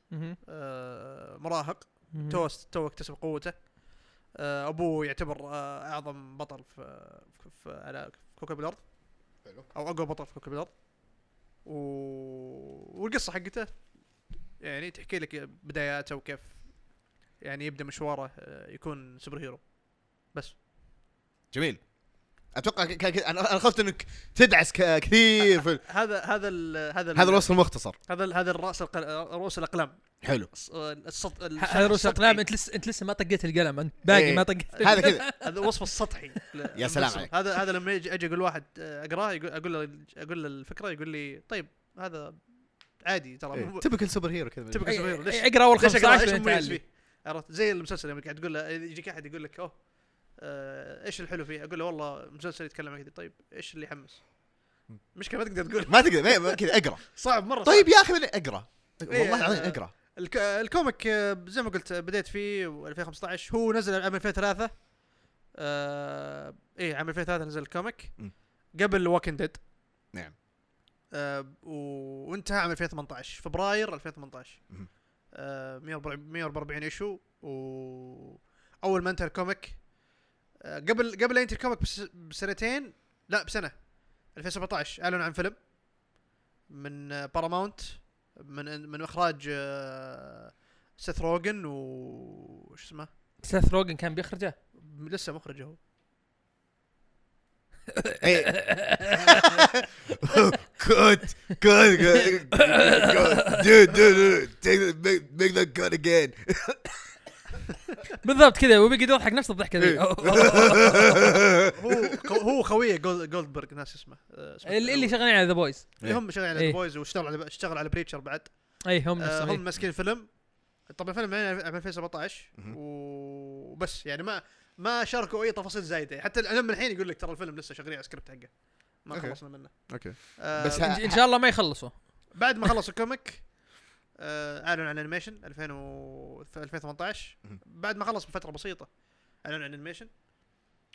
آه مراهق. مهم. تو تو اكتسب قوته. أبوه يعتبر آه أعظم بطل في, في, على كوكب الأرض. حلو. أو أقوى بطل في كوكب الأرض. و... والقصة حقته يعني تحكي لك بداياته وكيف يعني يبدأ مشواره آه، يكون سوبر هيرو. بس. جميل. أتوقع ك- ك- أنا خفت إنك تدعس ك- كثير في هذا هذا ال هذا ال هذا الوصف المختصر. هذا ال هذا الرأس القل... رؤوس الأقلام. حلو. السط... ال- هذا رؤوس السطحي. اقلام أنت لسه أنت لسه ما طقيت القلم. أنت باقي إيه. ما طقيت (laughs) هذا كذا. هذا الوصف السطحي. (laughs) يا سلام عليك. هذا هذا لما يجي أجي أقول واحد آه، أقرأه يقول أقول له أقول له الفكرة يقول لي طيب هذا عادي ترى. مو- typical superhero كذا. typical superhero ليش إيه، أقرأ أول ليش أقرأه؟ 15 إيش لين مميز تعلم فيه عرفت؟ زي المسلسل لما قاعد تقول له يجيك أحد يقول لك أوه آه، إيش الحلو فيه؟ أقول له والله مسلسل يتكلم عن كذا. طيب إيش اللي يحمس؟ مشكله ما تقدر تقول. ما تقدر كذا أقرأ. (laughs) صعب مرة طيب يا أخي أقرأ؟ إيه، والله العظيم آه، أقرأ. الك... ال comic آه، زي ما قلت بديت فيه 2015 هو نزل عام 2003 آه... إيه عام 2003 نزل ال comic. قبل Walking Dead نعم. آه. وانتهى عام 2018 فبراير 2018 مهم. آه 144 144 issue. و أول ما انتهى ال comic قبل قبل لا ينتهي ال comic بس بسنتين لا بسنة. 2017 اعلنوا عن فيلم من باراماونت من من إخراج آه، سيث روجن و شو اسمه؟ سيث روجن كان بيخرجه؟ لسه مخرج هو. إيه. كوت كوت دود دود ميك ذا كوت اجين بالضبط كذا وبيقعد يضحك نفس الضحكة ذي. إيه. هو هو خوية جولد جولدبرغ ناس اسمه اسمه- اللي اللي شغالين على The Boys اللي هم شغالين على إيه. The Boys واشتغل على اشتغل على Preacher بعد. اي هم آه، نفسهم هم ماسكين فيلم. طبعا الفيلم من 2017 مهم. وبس يعني ما ما شاركوا أي تفاصيل زايدة. حتى من الحين يقول لك ترى الفيلم لسه شغالين على السكريبت حقه. ما. خلصنا منه. okay. آه بس ان شاء الله ما يخلصوا. بعد ما خلص ال comic آه اعلن عن animation 2000 و 2018 مهم. بعد ما خلص بفترة بسيطة اعلن عن animation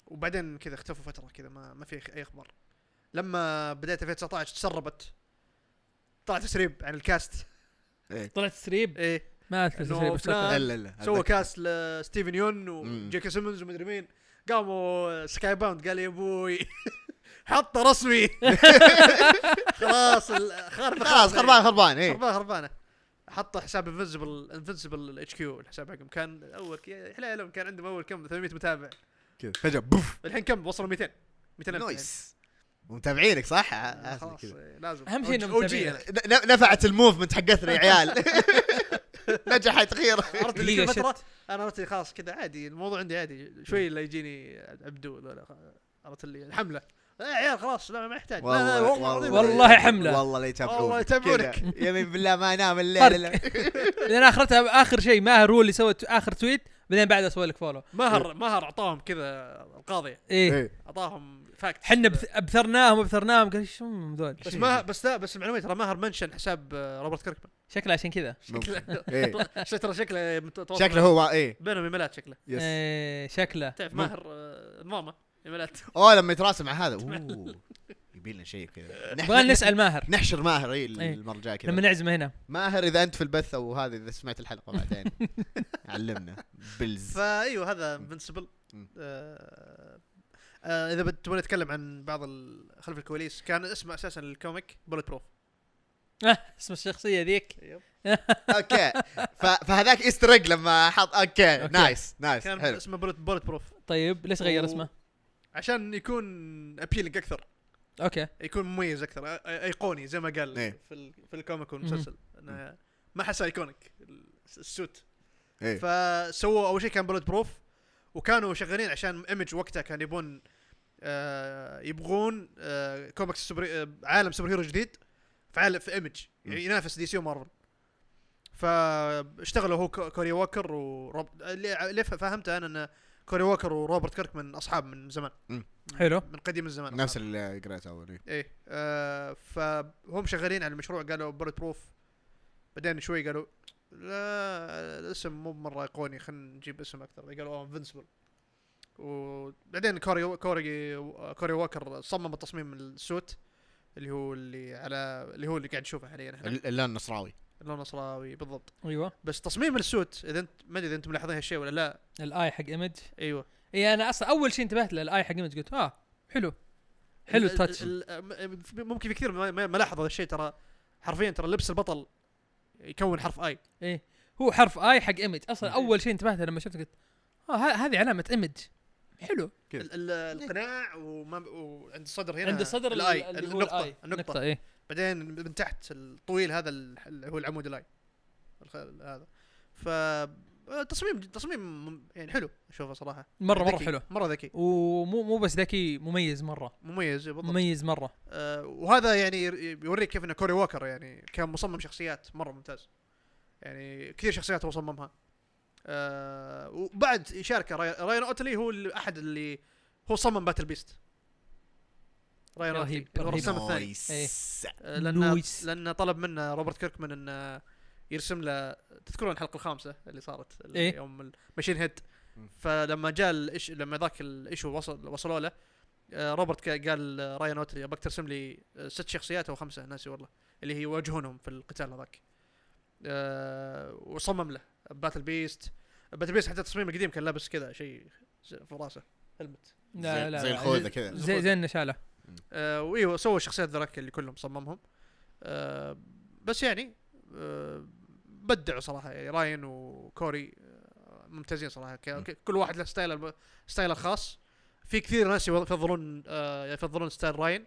وبعدين كذا اختفوا فترة كذا ما ما في أي أخبار. لما بداية 2019 تسربت طلع تسريب عن ال cast. طلعت تسريب؟ إيه. ما اذكر تسريب. لا لا لا سوى cast لستيفن يون. وجي كي سيمونز ومدري مين. قاموا Skybound قال يا أبوي (laughs) حطه رسمي. (laughs) خلاص ال- خارب خلاص خربان خربان إيه. خربانه خربانة. حط حساب Invincible Invincible HQ الحساب حقهم. كان أول ك- حليلهم كان عندهم أول كم؟ 800 متابع. كذا. فجأة poof. الحين كم؟ وصلوا 200 200 ألف. nice. ومتابعينك صح؟ آه، آه، خلاص. آه، لازم. أهم شيء. ن- نفعت ال movement حقتنا يا عيال. (laughs) عرفت نجحت أخيرا اللي دقيقة كل فتره. أنا عرفت خلاص كذا عادي الموضوع عندي عادي. شوي اللي يجيني عبدو ولا عرفت اللي الحملة. يا عيال خلاص لا ما يحتاج. لا لا والله العظيم. والله حملة. والله لا يتابعون والله يتابعونك. يمين بالله ما انام الليل. (laughs) لأن آخرتها آخر شيء ماهر هو اللي سوى آخر tweet بعدين بعدها سوى لك follow ماهر ماهر أعطاهم كذا القاضيه إيه. إيه. أعطاهم fact حنا بث- أبثرناهم أبثرناهم قال إيش هم ذول بس ما بس لا بس معلومات ترى ماهر mention حساب آه، روبرت كيركمان. شكله عشان كذا. إيه. (laughs) شكله ترى شكله شكله هو إيه. بينهم ايميلات شكله. yes. إيه شكله. تعرف. ماهر آه، ماما. اوه لما يتراسم مع هذا. (laughs) أوه يبي لنا شيء كذا. (laughs) نبغى نسأل ماهر. نحشر ماهر اي إيه. المرة الجاية كذا. لما نعزمه هنا. ماهر إذا أنت في البث أو هذا إذا سمعت الحلقة بعدين. (laughs) علمنا. please. فايوه هذا Invincible. آه آه إذا بتبغى نتكلم عن بعض خلف الكواليس كان اسمه أساسا ال comic Bulletproof آه اسم الشخصية ذيك. okay. فهذاك easter لما حط okay. nice nice كان حلو. اسمه Bullet Bulletproof طيب ليش غير و- اسمه؟ عشان يكون appealing أكثر. okay. يكون مميز أكثر. أيقوني زي ما قال إيه. في ال- في ال comic والمسلسل. انه ما حس iconic ال suit. إيه. فسووا أول شيء كان Bulletproof وكانوا شغالين عشان Image وقتها كان يبون آه يبغون آه comics super آه عالم super hero جديد في عالم في Image يعني ينافس DC و Marvel. فاشتغلوا هو كو- كوري ووكر وروب اللي فهمته أنا ان كوري ووكر وروبرت كيركمان أصحاب من زمان. حلو. من قديم الزمان نفس. اللي قريته اول إيه. إيه آه فهم شغالين على المشروع قالوا Bulletproof. بعدين شوي قالوا لا الاسم مو مره ايقوني خلينا نجيب اسم أكثر. قالوا اوه Invincible وبعدين كوري كوري كوري ووكر صمم التصميم ال suit اللي هو اللي على اللي هو اللي قاعد نشوفه حاليا إحنا اللون النصراوي اللون نصراوي بالضبط. أيوه. بس تصميم ال suit إذا انت ما أدري إذا أنتم ملاحظين هالشيء ولا لا. ال I حق Image أيوه. اي أنا أصلا أول شيء انتبهت له ال I حق Image قلت آه حلو. حلو ال- ال touch ال- ال- ممكن في كثير ما لاحظ هذا الشيء ترى. حرفيا ترى لبس البطل يكون حرف I إيه. هو حرف I حق Image أصلا إيه. أول شيء انتبهت لما شفته قلت آه ه- هذه علامة Image حلو. كيف؟ ال- ال- القناع وما وعند الصدر هنا عند الصدر ال I اللي هو النقطة ال I. بعدين من تحت الطويل هذا ال- اللي هو العمود ال I. هذا. ف تصميم تصميم يعني حلو أشوفه صراحة. مره مرة حلو. مرة ذكي. ومو مو بس ذكي مميز مرة. مميز بالضبط. مميز مرة. آه وهذا يعني بيوريك كيف ان كوري ووكر يعني كان مصمم شخصيات مرة ممتاز. يعني كثير شخصيات هو صممها. آه وبعد يشارك راي- رايان أوتلي هو أحد اللي هو صمم Battle Beast رايان اوتلي رهيب،. الرسام الثاني nice آه، لأن noice. لأن طلب منه روبرت كيركمان إنه يرسم له تذكرون الحلقة الخامسة اللي صارت اللي إيه. يوم ال Machine Head. فلما جاء ال iss... لما ذاك ال issue وصل وصلوا له آه، روبرت قال رايان اوتلي أبغاك ترسم لي آه، ست شخصيات أو خمسة. ناسي والله. اللي هي يواجهونهم في القتال هذاك. آه، وصمم له. Battle Beast Battle Beast حتى تصميمه القديم كان لابس كذا شيء في راسه. helmet لا لا زي. الخوذة كذا. زي زي النشاله آه وايوه سوى الشخصيات ذراك اللي كلهم صممهم. آه بس يعني آه بدعوا صراحة. يعني راين وكوري آه ممتازين صراحة. كل واحد له style style الخاص في كثير ناس يفضلون آه يفضلون style راين.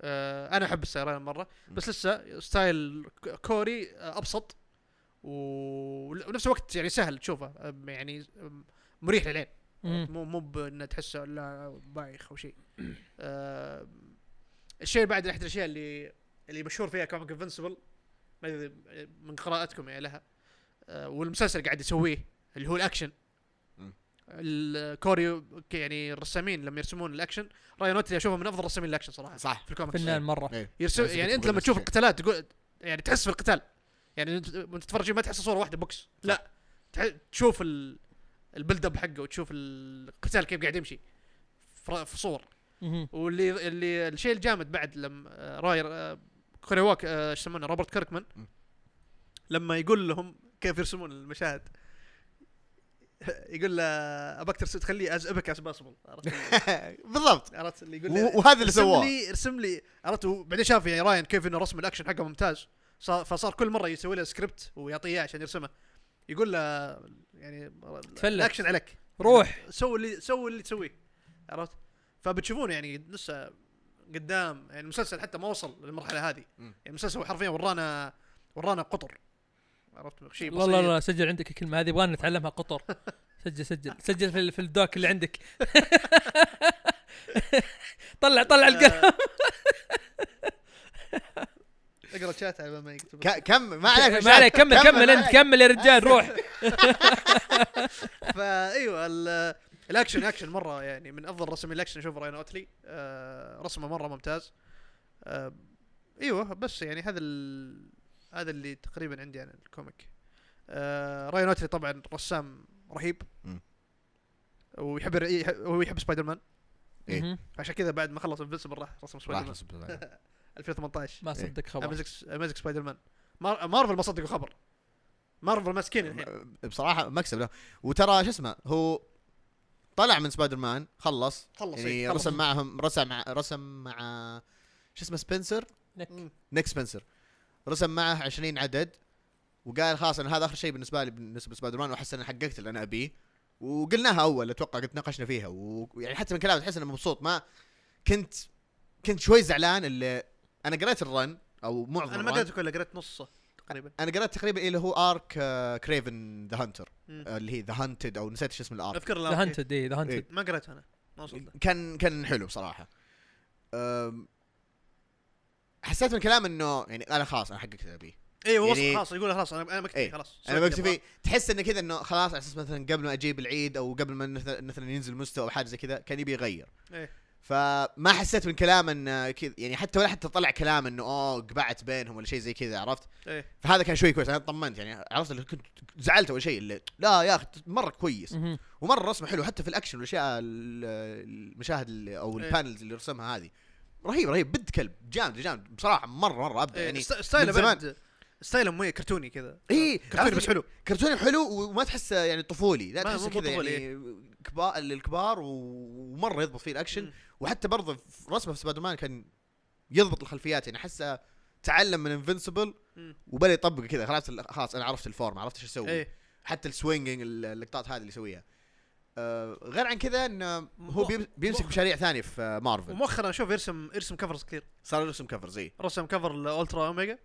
آه أنا أحب style راين مرة. بس لسه style كوري آه أبسط. ونفس الوقت يعني سهل تشوفه. آه، يعني مريح للعين. مو مو بان تحسه لا بايخ أو شيء. آه الشيء بعد احد الأشياء اللي اللي مشهور فيها comic Invincible ما أدري من قراءتكم يعني لها آه والمسلسل قاعد يسويه اللي هو الأكشن. مم. الكوري يعني الرسامين لما يرسمون الأكشن Ryan Ottley أشوفه من أفضل رسامين الأكشن صراحة صح. في الكوميكس. فنان مرة. إيه. يرسم يعني أنت لما تشوف. القتالات تقول يعني تحس في القتال. يعني انت تتفرج ما تحس صورة واحدة box. لا. تشوف ال ال build-up حقه وتشوف القتال كيف قاعد يمشي. في صور. واللي اللي الشيء الجامد بعد لما آه، راير آه، Cory Walk آه، إيش يسمونه؟ Robert Kirkman. لما يقول لهم كيف يرسمون المشاهد (laughs) يقول له ابغاك ترسم تخليه as epic as possible عرفت (laughs) بالضبط. عرفت اللي يقول و- وهذا اللي ارسم سواه. لي ارسم لي عرفت؟ بعدين شاف يعني راين كيف إنه رسم الأكشن حقه ممتاز. صار فصار كل مرة يسوي له سكريبت ويعطيه إياه عشان يرسمه. يقول له يعني تفلت. الاكشن عليك. روح. سوي اللي سوي اللي تسويه. عرفت؟ فبتشوفون يعني لسه قدام يعني المسلسل حتى ما وصل للمرحلة هذه. يعني المسلسل حرفيا ورانا ورانا قطر. عرفت؟ شيء لا بسيط. لا لا سجل عندك الكلمة هذه يبغى نتعلمها قطر. سجل سجل سجل في, في ال doc اللي عندك. (laughs) طلع طلع القلم. (laughs) اقرا شات على ما يكتب. ك- كم ما عليك ما عليك كمل كمل أنت. كمل يا رجال (laughs) روح. فأيوة ال- الأكشن أكشن مرة يعني من أفضل رسم الأكشن أشوف Ryan Ottley. آه رسمه مرة ممتاز. آه أيوه بس يعني هذا ال... هذا اللي تقريبا عندي عن ال comic. آه Ryan Ottley طبعا رسام رهيب. ويحب يح- هو يحب سبايدر مان. إيه. عشان كذا بعد ما خلص Invincible راح رسم سبايدر مان. (laughs) 2018 ما صدق خبر. Amazing Spider-Man مار- مارفل ما صدقوا خبر. مارفل ماسكين الحين بصراحة مكسب. له وترى شو اسمه هو طلع من سبايدر مان خلص. خلص يعني إيه، خلص. رسم معهم رسم مع رسم مع شو اسمه سبنسر؟ مم. Nick Spencer. رسم معه 20 عدد وقال خلاص أنا هذا آخر شيء بالنسبة لي بالنسبة لسبايدر مان وأحس إني حققت اللي أنا أبيه. وقلناها أول أتوقع قد ناقشنا فيها. ويعني حتى من كلامه تحس إنه مبسوط. ما كنت كنت شوي زعلان اللي أنا قريت ال run أو معظم أنا ما ال run. قريت كله قريت نصه تقريبا. أنا قريت تقريبا اللي هو arc Kraven the Hunter. اللي هي the Hunted أو نسيت شو اسم ال arc أذكر the Hunted اي the Hunted ما قريته أنا ما وصلت كان كان حلو بصراحة. أم، حسيت من كلام إنه يعني أنا خلاص أنا حققت اللي ابيه أيوه يعني- وصل خلاص يقول خلاص أنا أنا مكتفي إيه. خلاص أنا فيه تحس انه كذا إنه خلاص على أساس مثلا قبل ما أجيب العيد أو قبل ما مثلا ينزل مستوى أو حاجة زي كذا كان يبي يغير. إيه. فما حسيت من كلام انه كذا يعني حتى ولا حتى طلع كلام إنه أوه قبعت بينهم ولا شيء زي كذا عرفت. إيه فهذا كان شوي كويس أنا طمنت يعني عرفت اللي كنت زعلت أول شيء اللي لا يا أخي مرة كويس. ومرة رسمه حلو حتى في الأكشن والأشياء ال- المشاهد اللي أو إيه. ال panels اللي رسمها هذه رهيب رهيب بنت كلب جامد جامد بصراحة مرة مرة ابدا إيه. يعني st- style ه من زمان. بعد ستايله مو كرتوني كذا إيه، كرتوني بس حلو كرتوني حلو وما تحسه يعني طفولي لا تحسه كذا يعني كبار للكبار ومرة يضبط فيه الأكشن. وحتى برضه رسمه في سبايدر مان كان يضبط الخلفيات يعني أحسه تعلم من Invincible. وبدأ يطبق كذا. خلاص خلاص أنا عرفت ال form عرفت إيش أسوي. إيه. حتى ال swinging اللقطات هذه اللي يسويها. آه غير عن كذا إنه هو بيمسك مشاريع ثانية في مارفل ومؤخرا أشوف يرسم يرسم covers كثير. صار يرسم cover زي رسم cover ال Ultramega.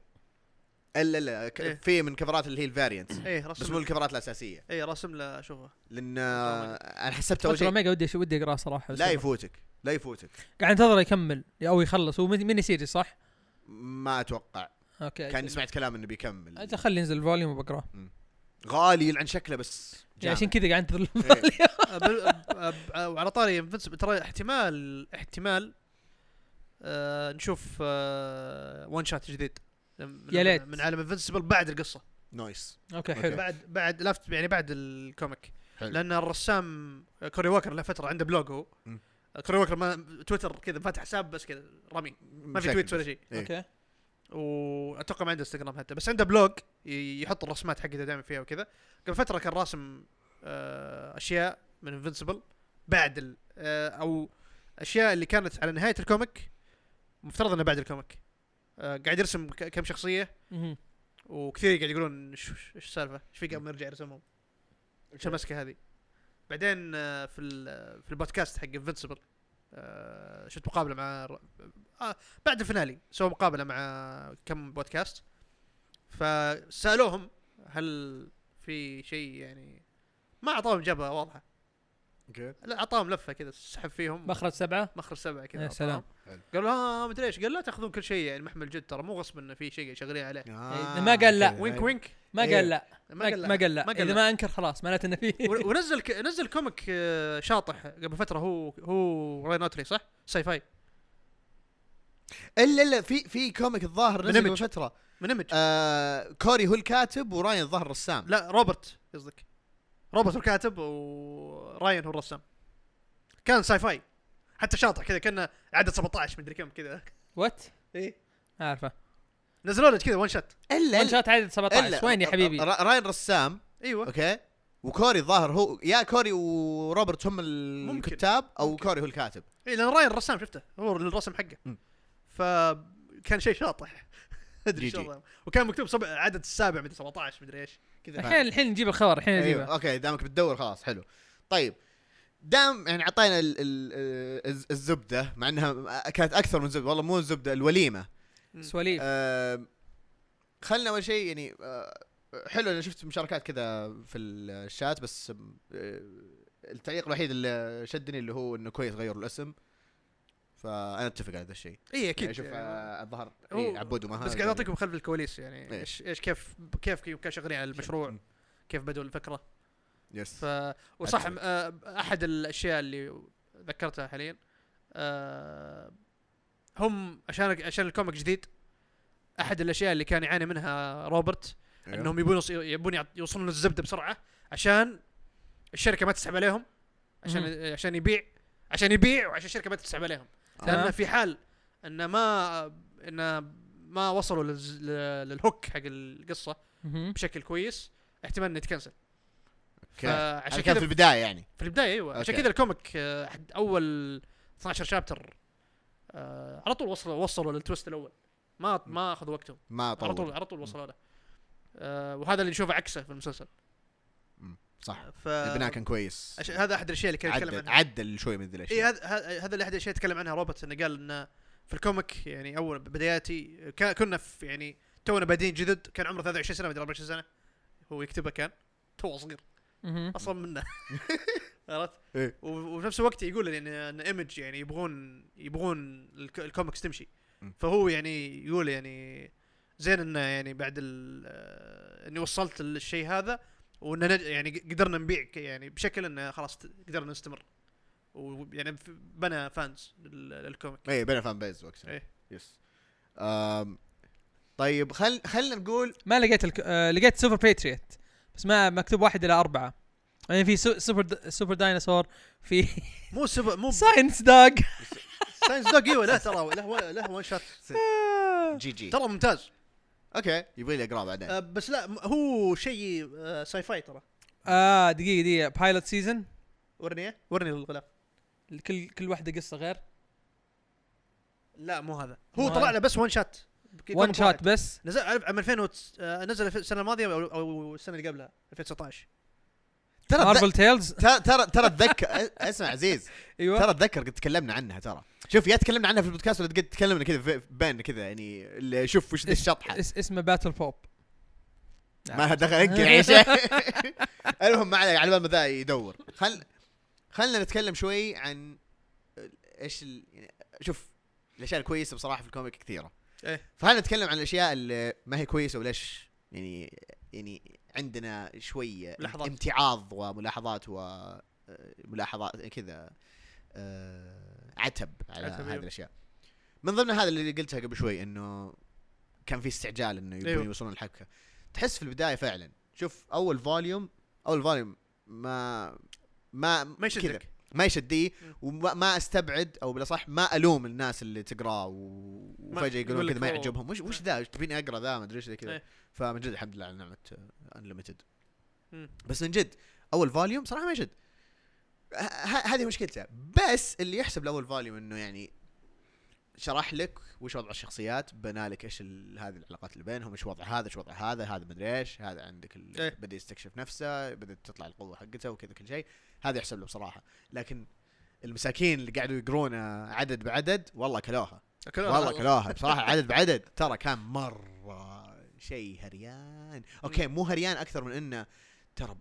الا لا ك- إيه. في من كفرات اللي هي ال variant إيه بس مو رسم الكفرات الأساسية. إيه رسم له اشوفه لأن آه، أنا حسبت أول شيء mega ودي ودي أقرأه صراحة لا يفوتك لا يفوتك. قاعد انتظره يكمل أو يخلص. هو mini series صح؟ ما أتوقع. okay. كان سمعت كلام إنه بيكمل. أجل خلي ينزل ال volume وبقرأه. غالي يلعن شكله بس يعني عشان. كذا قاعد انتظر إيه. وعلى (laughs) طاري Invincible ترى احتمال احتمال آه نشوف آه one-shot جديد. من يا ليت. من عالم Invincible بعد القصة nice okay. حلو بعد بعد لفت يعني بعد ال comic حلو. لأن الرسام Cory Walker له فترة عنده blog هو. Cory Walker ما تويتر كذا فاتح حساب بس كذا رمي ما في شكل tweets ولا. شيء إيه. okay وأتوقع ما عنده انستغرام حتى بس عنده blog ي- يحط الرسمات حقته دائما فيها وكذا قبل فترة كان راسم آه أشياء من Invincible بعد ال آه، أو أشياء اللي كانت على نهاية ال comic مفترض إنها بعد ال comic قاعد يرسم كم شخصية. وكثير قاعد يقولون إيش السالفة؟ إيش في قبل يرجع يرسمهم؟ إيش المسكه هذه؟ بعدين آه، في في البودكاست حق Invincible شفت مقابلة مع آه بعد ال finale سووا مقابلة مع كم بودكاست فسألوهم هل في شيء يعني ما اعطاهم إجابة واضحة okay. لا أعطاهم لفة كذا سحب فيهم. مخرج سبعة؟ مخرج سبعة كذا يا. سلام. قالوا ها مدري إيش. قال لا تأخذون كل شيء يعني محمل جد ترى مو غصب إنه في شيء شغالين عليه. آه ما قال لا. okay. وينك وينك. ما إيه. قال لا. ما قال لا ما قال لا. ما قال إذا لا. ما أنكر خلاص معناته إنه في. ونزل ك... نزل comic آه، شاطح. قبل فترة هو هو راين صح؟ sci-fi. إلا إلا في في comic الظاهر من نزل. قبل فترة. من Image. آه Cory هو الكاتب وراين الظاهر رسام. لا روبرت قصدك. روبرت هو الكاتب وراين هو الرسام. كان sci-fi. حتى شاطح كذا كأنه عدد 17 مدري كم كذا. what إيه عارفه نزلوا له كذا one-shot إلا وان شوت عدد إلا 17 وين يا حبيبي؟ راين رسام. إيوه. okay. و Cory الظاهر هو يا Cory و Robert هم. الكتاب أو ممكن. Cory هو الكاتب. إي لأن راين الرسام شفته. هو الرسم حقه. فكان شيء شاطح. (laughs) أدري. والله. وكان مكتوب سبع عدد السابع مدري 17 مدري إيش. كذا. الحين الحين نجيب الخبر الحين أيوه نجيبه. okay دامك بتدور خلاص حلو. طيب دام يعني أعطينا ال- ال- الز- الزبدة مع إنها كانت أكثر من زبدة والله مو الزبدة الوليمة. سواليف آه خلنا أول شيء يعني آه حلو أنا شفت مشاركات كذا في الشات بس آه التعليق الوحيد اللي شدني اللي هو إنه كويس غيروا الاسم. فأنا أتفق على هذا الشيء. اي أكيد. يعني شوف يعني آه الظهر إيه عبود ومها بس قاعد أعطيكم خلف الكواليس يعني إيه. إيش إيش كيف كيف كانوا شغالين على المشروع؟ كيف بدوا الفكرة؟ يس ف وصح. آه، أحد الأشياء اللي ذكرتها حاليا آه، هم عشان عشان ال comic جديد أحد الأشياء اللي كان يعاني منها روبرت أيوه. إنهم يبون يبون يوصلون للزبدة بسرعة عشان الشركة ما تسحب عليهم عشان عشان يبيع عشان يبيع وعشان الشركة ما تسحب عليهم. لأن تمام. في حال إن ما إن ما وصلوا لل hook حق القصة. بشكل كويس احتمال إنه يتكنسل. فعشان عشان كان كذا في البداية يعني. في البداية أيوه. عشان. كذا ال comic آه، أول 12 chapter آه على طول وصلوا وصلوا لل twist الأول. ما ما أخذوا وقتهم. ما على طول طول على طول وصلوا له. آه وهذا اللي نشوفه عكسه في المسلسل. صح. ف البناء كان كويس. عش... هذا أحد الأشياء اللي كان يتكلم عدل عنها. عدل شوي من ذي اي الاشياء هذا هذا هذا اللي أحد الأشياء يتكلم عنها. روبرت إنه قال إنه في ال comic يعني أول بداياتي كنا في يعني تونا بادين جدد. كان عمره 23 سنة مدري 24 سنة. هو يكتبها كان. تو صغير. أصلا منه. (laughs) عرفت؟ إيه. وفي نفس الوقت يقول يعني ان Image يعني يبغون يبغون ال c- ال comics تمشي. فهو يعني يقول يعني زين إنه يعني بعد ال- آه، إني وصلت للشيء هذا وإن نج- يعني ق- قدرنا نبيع ك- يعني بشكل إنه خلاص قدرنا نستمر. ويعني بنى fans لل- لل comic. اي بنى fan base وقتها إيه. yes آم طيب خل خلينا نقول ما لقيت الك... آه لقيت SuperPatriot بس ما مكتوب واحد إلى أربعة. يعني في سو... سوبر د... Super Dinosaur في (laughs) مو سب مو Science Dog Science Dog إيوه لا ترى له له one shot (laughs) GG. ترى ممتاز. okay. يبغى لي اقراه بعدين. آه، بس لا هو شيء آه، sci-fi ترى. آه دقيقة دقيقة. Pilot Season ورني؟ ورني الغلاف كل كل واحدة قصة غير؟ لا مو هذا. مو هو طلع. له بس one shot one shot بس؟ نزل عام 2000 وت- آه، نزل في السنة الماضية أو أو السنة اللي قبلها 2019 ترى Marvel Tales ترى ترى ترى اتذكر أسمع عزيز. (laughs) أيوه. ترى اتذكر قد تكلمنا عنها ترى. شوف يا تكلمنا عنها في البودكاست ولا تكلمنا كذا بين كذا يعني شوف وش ذي الشطحة. اس... اسمه Battle Pope ما دخل أقل يعني. شيء (laughs) المهم ما على بال ما ذا يدور. خل خلنا نتكلم شوي عن إيش ال... يعني شوف الأشياء الكويسة بصراحة في ال comic كثيرة. إيه. فخلنا نتكلم عن الأشياء اللي ما هي كويسة وليش يعني يعني عندنا شوية ملاحظات. امتعاض وملاحظات وملاحظات كذا. آه، عتب على عتب، هذه. الأشياء من ضمن هذا اللي قلتها قبل شوي إنه كان في استعجال إنه يبون أيوه. يوصلون الحبكة تحس في البداية فعلا شوف أول volume أول volume ما ما ما يشدك ما يشديه مم. وما ما أستبعد أو بالأصح ما ألوم الناس اللي تقراه وفجأة يقول يقولون كذا ما. يعجبهم وش وش ذا تبيني أقرأ ذا ما أدري إيش كذا إيه. فمن جد الحمد لله على نعمة Unlimited. بس من جد أول volume صراحة ما يشد هذه مشكلته. بس اللي يحسب الأول volume إنه يعني شرح لك وش وضع الشخصيات بنى لك إيش هذه العلاقات اللي بينهم إيش وضع هذا إيش وضع هذا هذا مدري إيش هذا عندك إيه. بدأ يستكشف نفسه بدأت تطلع القوة حقته وكذا كل شيء. هذا يحسب له بصراحة. لكن المساكين اللي قاعدوا يقرون عدد بعدد والله كلوها. والله كلوها. بصراحة عدد بعدد. ترى كان مرة شيء هريان. okay مو هريان أكثر من إنه ترى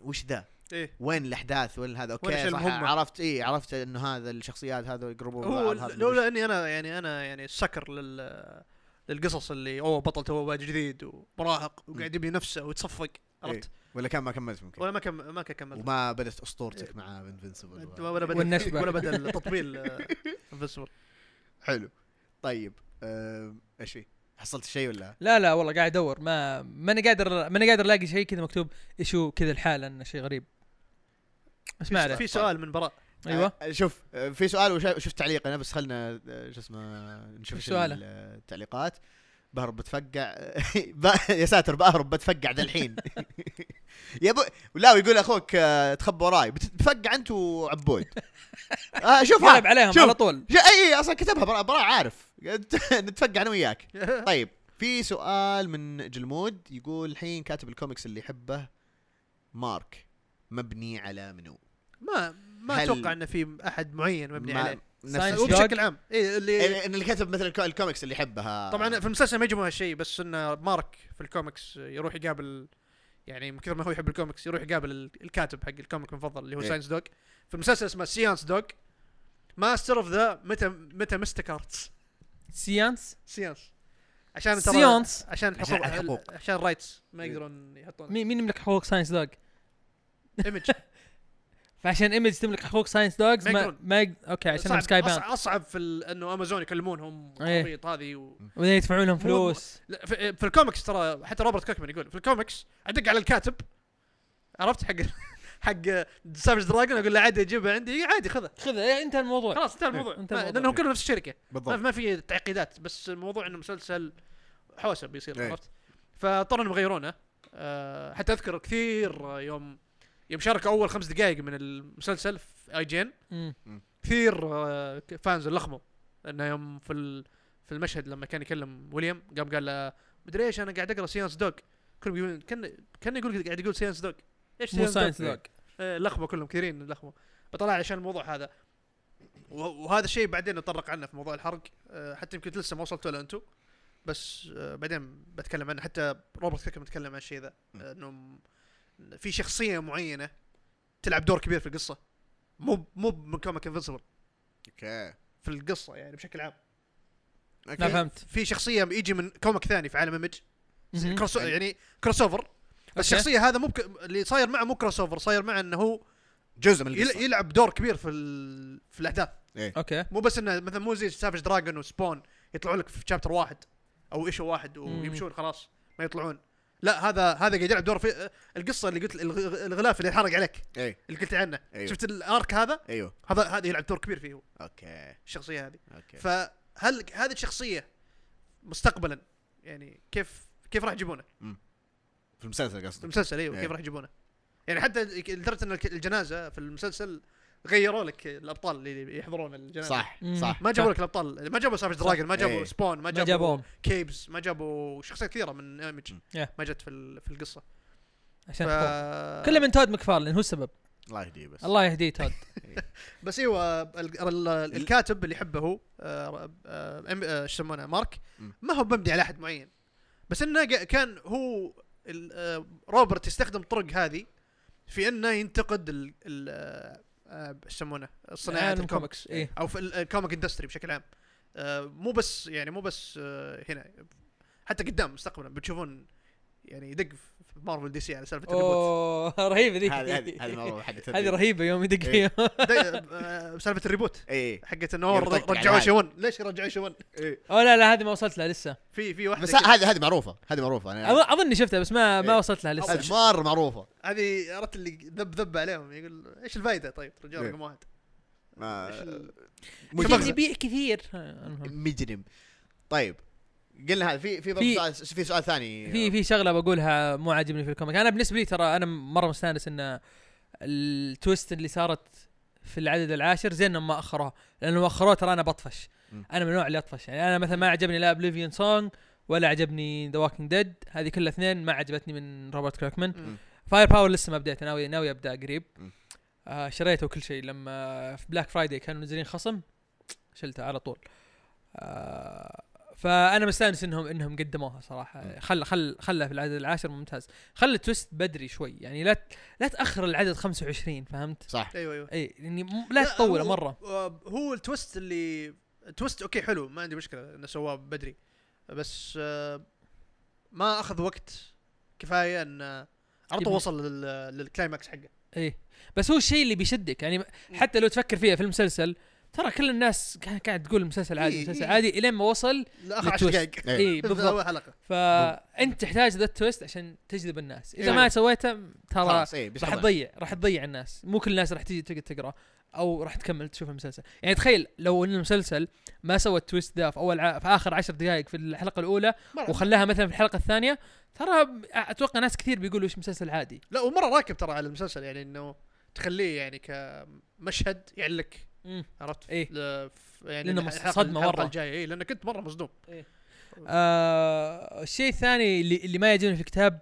وش ذا؟ إيه. وين الأحداث وين هذا؟ okay صح؟ عرفت اي عرفت إنه هذا الشخصيات هذا يقربون هو لولا اني أنا يعني أنا يعني sucker لل للقصص اللي أوه بطل تو جديد ومراهق وقاعد يبني نفسه ويتصفق عرفت؟ ولا كان ما كملت ممكن. ولا ما كم ما كملت. وما بدت أسطورتك مع Invincible ولا بدا والنشبة. ولا بدأ التطبيل Invincible حلو. طيب آم، إيش في؟ حصلت شيء ولا؟ لا لا والله قاعد أدور ما ماني قادر ماني قادر ألاقي شيء كذا مكتوب issue كذا الحالة إنه شيء غريب. بس ما عليه. في سؤال من براء. أيوه. آه، شوف آه، في سؤال وشفت تعليق أنا بس خلنا آه، شو اسمه نشوف التعليقات. بهرب بتفقع. (laughs) يا ساتر بهرب بتفقع ذا الحين. (laughs) يا ابو لا ويقول أخوك تخبى وراي بتفقع أنت وعبود. (laughs) آه شوفها قلب عليهم شوف. على طول. إي أصلا كتبها برا, برا عارف. نتفقع أنا وياك. طيب في سؤال من جلمود يقول الحين كاتب الكوميكس اللي يحبه مارك. مبني على منو؟ ما ما أتوقع إنه في أحد معين مبني عليه. وبشكل عام. إيه اللي إيه، إن اللي كتب مثلا ال co- ال comics اللي يحبها. طبعا في المسلسل ما يجمعوا هالشيء بس إنه مارك في الكوميكس يروح يقابل يعني من كثر ما هو يحب الكوميكس يروح يقابل ال- الكاتب حق ال comic المفضل اللي هو إيه. Science Dog في المسلسل اسمه Seance Dog Master of the متى متى Mystic Arts Seance Seance عشان سيانس عشان عشان الحقوق الحقوق. عشان ال rights ما إيه. يقدرون يحطون. مين مين يملك حقوق Science Dog Image (laughs) فعشان Image تملك حقوق Science Dogs ما ما يقدرون. ما يق- okay عشان Skybound أصعب, أصعب في ال- إنه امازون يكلمونهم إيه. هذه و... وبعدين يدفعون لهم فلوس. لا في, في الكوميكس ترى حتى روبرت كيركمان يقول في الكوميكس أدق على الكاتب. عرفت؟ حق (laughs) حق Savage Dragon أقول له عادي اجيبه عندي. عادي خذه خذ إيه، انتهى الموضوع. خلاص انتهى الموضوع. انتهى ما- الموضوع. لأنهم كلهم نفس الشركة. ما, بالضبط. ما في تعقيدات بس الموضوع إنه مسلسل حوسه بيصير إيه. عرفت؟ فاضطروا إنهم يغيرونه. أه حتى أذكر كثير يوم يوم شاركوا أول خمس دقائق من المسلسل في IGN مم. كثير آه، fans لخموا. إنه يوم في ال- في المشهد لما كان يكلم ويليام قام قال له مدري إيش أنا قاعد أقرأ séance dog كلهم يقولون كان كان يقول قاعد يقول séance dog إيش مو؟ science dog آه، لخموا كلهم كثيرين لخموا. فطلع عشان الموضوع هذا. وهذا الشيء بعدين نتطرق عنه في موضوع الحرق. آه، حتى يمكن لسه ما وصلتوا له أنتم بس آه، بعدين بتكلم عنه. حتى روبرت كيركمان تكلم عن الشيء ذا. آه، إنه في شخصية معينة تلعب دور كبير في القصة. مو مو من comic Invincible أوكي. في القصة يعني بشكل عام. أوكي. لا فهمت. في شخصية يجي من comic ثاني في عالم Image مهم. cross يعني crossover بس أوكي. الشخصيه هذا مو بك... اللي صاير معه مو crossover صاير معه إنه هو جزء من. القصة. يلعب دور كبير في ال... في الأحداث. إيه. أوكي. مو بس إنه مثلا مو زي Savage Dragon و Spawn يطلعون لك في chapter واحد أو issue واحد ويمشون خلاص ما يطلعون. لا هذا هذا قاعد يلعب دور في القصة اللي قلت الغ- الغلاف اللي ينحرق عليك. اي اللي قلت عنه. أيوه. شفت ال arc هذا؟ أيوه. هذا هذا يلعب دور كبير فيه هو. أوكي. الشخصية هذه. أوكي. فهل هذه الشخصية مستقبلا يعني كيف كيف راح يجيبونه؟ في المسلسل قصدك. المسلسل أيوه إيه. كيف راح يجيبونه؟ يعني حتى لدرجة إن الجنازة في المسلسل غيروا لك الأبطال اللي يحضرون الجنازة. صح. صح. ما جابوا لك الأبطال. ما جابوا Savage Dragon ما جابوا إيه. Spawn ما ما جابوا كيبز ما جابوا شخصيات كثيرة من Image. ما جت في ال- في القصة. ف... عشان حقوق. كله من تود ماكفارلين هو السبب. الله يهديه بس. الله يهديه تود (laughs) (laughs) بس أيوه ال- ال- الكاتب اللي يحبه هو آه، آه، آه، إيش يسمونه مارك. ما هو مبني على احد معين. بس إنه كان هو ال- آه، روبرت يستخدم الطرق هذه في إنه ينتقد ال ال- آه، آه، إيش يسمونه صناعة الكوميكس إيه. أو في ال- ال comic industry بشكل عام. آه، مو بس يعني مو بس آه، هنا حتى قدام مستقبلا بتشوفون يعني يدق في Marvel DC على سالفة ال reboot. أوه (laughs) رهيبة ذي هذه هذه هذه معروفه حقت (laughs) هذه رهيبة يوم يدق إيه. فيها. (laughs) آه، سالفة ال reboot. اي حقت إنه رجعوا هذا. شون ليش رجعوا شون اي أوه لا لا هذه ما وصلت لها لسه. في في واحدة بس هذه هذه معروفة. هذه معروفة. أنا أظن- أظني شفتها بس ما ما إيه. وصلت لها لسه. هذه مرة معروفة. هذه عرفت اللي ذب ذب عليهم. يقول إيش الفائده طيب إيه. رقم واحد. ما. يبيع كثير. مجرم. طيب قلنا هذا في في في- سؤال في سؤال ثاني. في في شغلة بقولها مو عاجبني في ال comic. أنا بالنسبة لي ترى أنا مرة مستانس إن ال twist اللي صارت في العدد العاشر زين ما اخروها لأنه اخروها ترى أنا بطفش. مم. أنا من النوع اللي اطفش يعني أنا مثلا ما عجبني لا Oblivion Song ولا عجبني The Walking Dead هذه كلها اثنين ما عجبتني من روبرت كيركمان. Fire Power لسه ما بديت ناوي ناوي أبدأ قريب. آه شريته وكل شيء. لما في Black Friday كانوا منزلين خصم شلته على طول. آه فأنا مستأنس انهم إنهم قدموها صراحة. خل خل خلها في العدد العاشر ممتاز. خلى ال twist بدري شوي. يعني لا لا تأخر العدد 25 فهمت؟ صح. أيوه أيوه. اي يعني م- لا تطوله مرة. هو ال twist اللي ال twist أوكي حلو ما عندي مشكلة إنه سواه بدري. بس آه، ما أخذ وقت كفاية إن على طول. وصل لل- لل climax حقه. اي بس هو الشيء اللي بيشدك. يعني حتى لو تفكر فيها في المسلسل ترى كل الناس قاعد تقول المسلسل عادي إيه، مسلسل إيه. عادي إلين ما وصل لاخر 10 لل twist. دقائق إيه. إي (laughs) بالضبط حلقة فأنت تحتاج ذا ال twist عشان تجذب الناس إذا إيه. ما سويته ترى إي راح. تضيع راح تضيع الناس مو كل الناس راح تيجي تقعد تقرأ أو راح تكمل تشوف المسلسل يعني تخيل لو إن المسلسل ما سوى ال twist ذا في أول ع... في آخر عشر دقائق في الحلقة الأولى مرة وخلاها مثلا في الحلقة الثانية ترى أتوقع ناس كثير بيقولوا إيش مسلسل عادي لا ومرة راكب ترى على المسلسل يعني إنه تخليه يعني كمشهد مم. عرفت؟ إيه. يعني صدمة الحلقة مرة. الجاية. اي لانك كنت مرة مصدوم. آه الشيء الثاني اللي, اللي ما يعجبني في الكتاب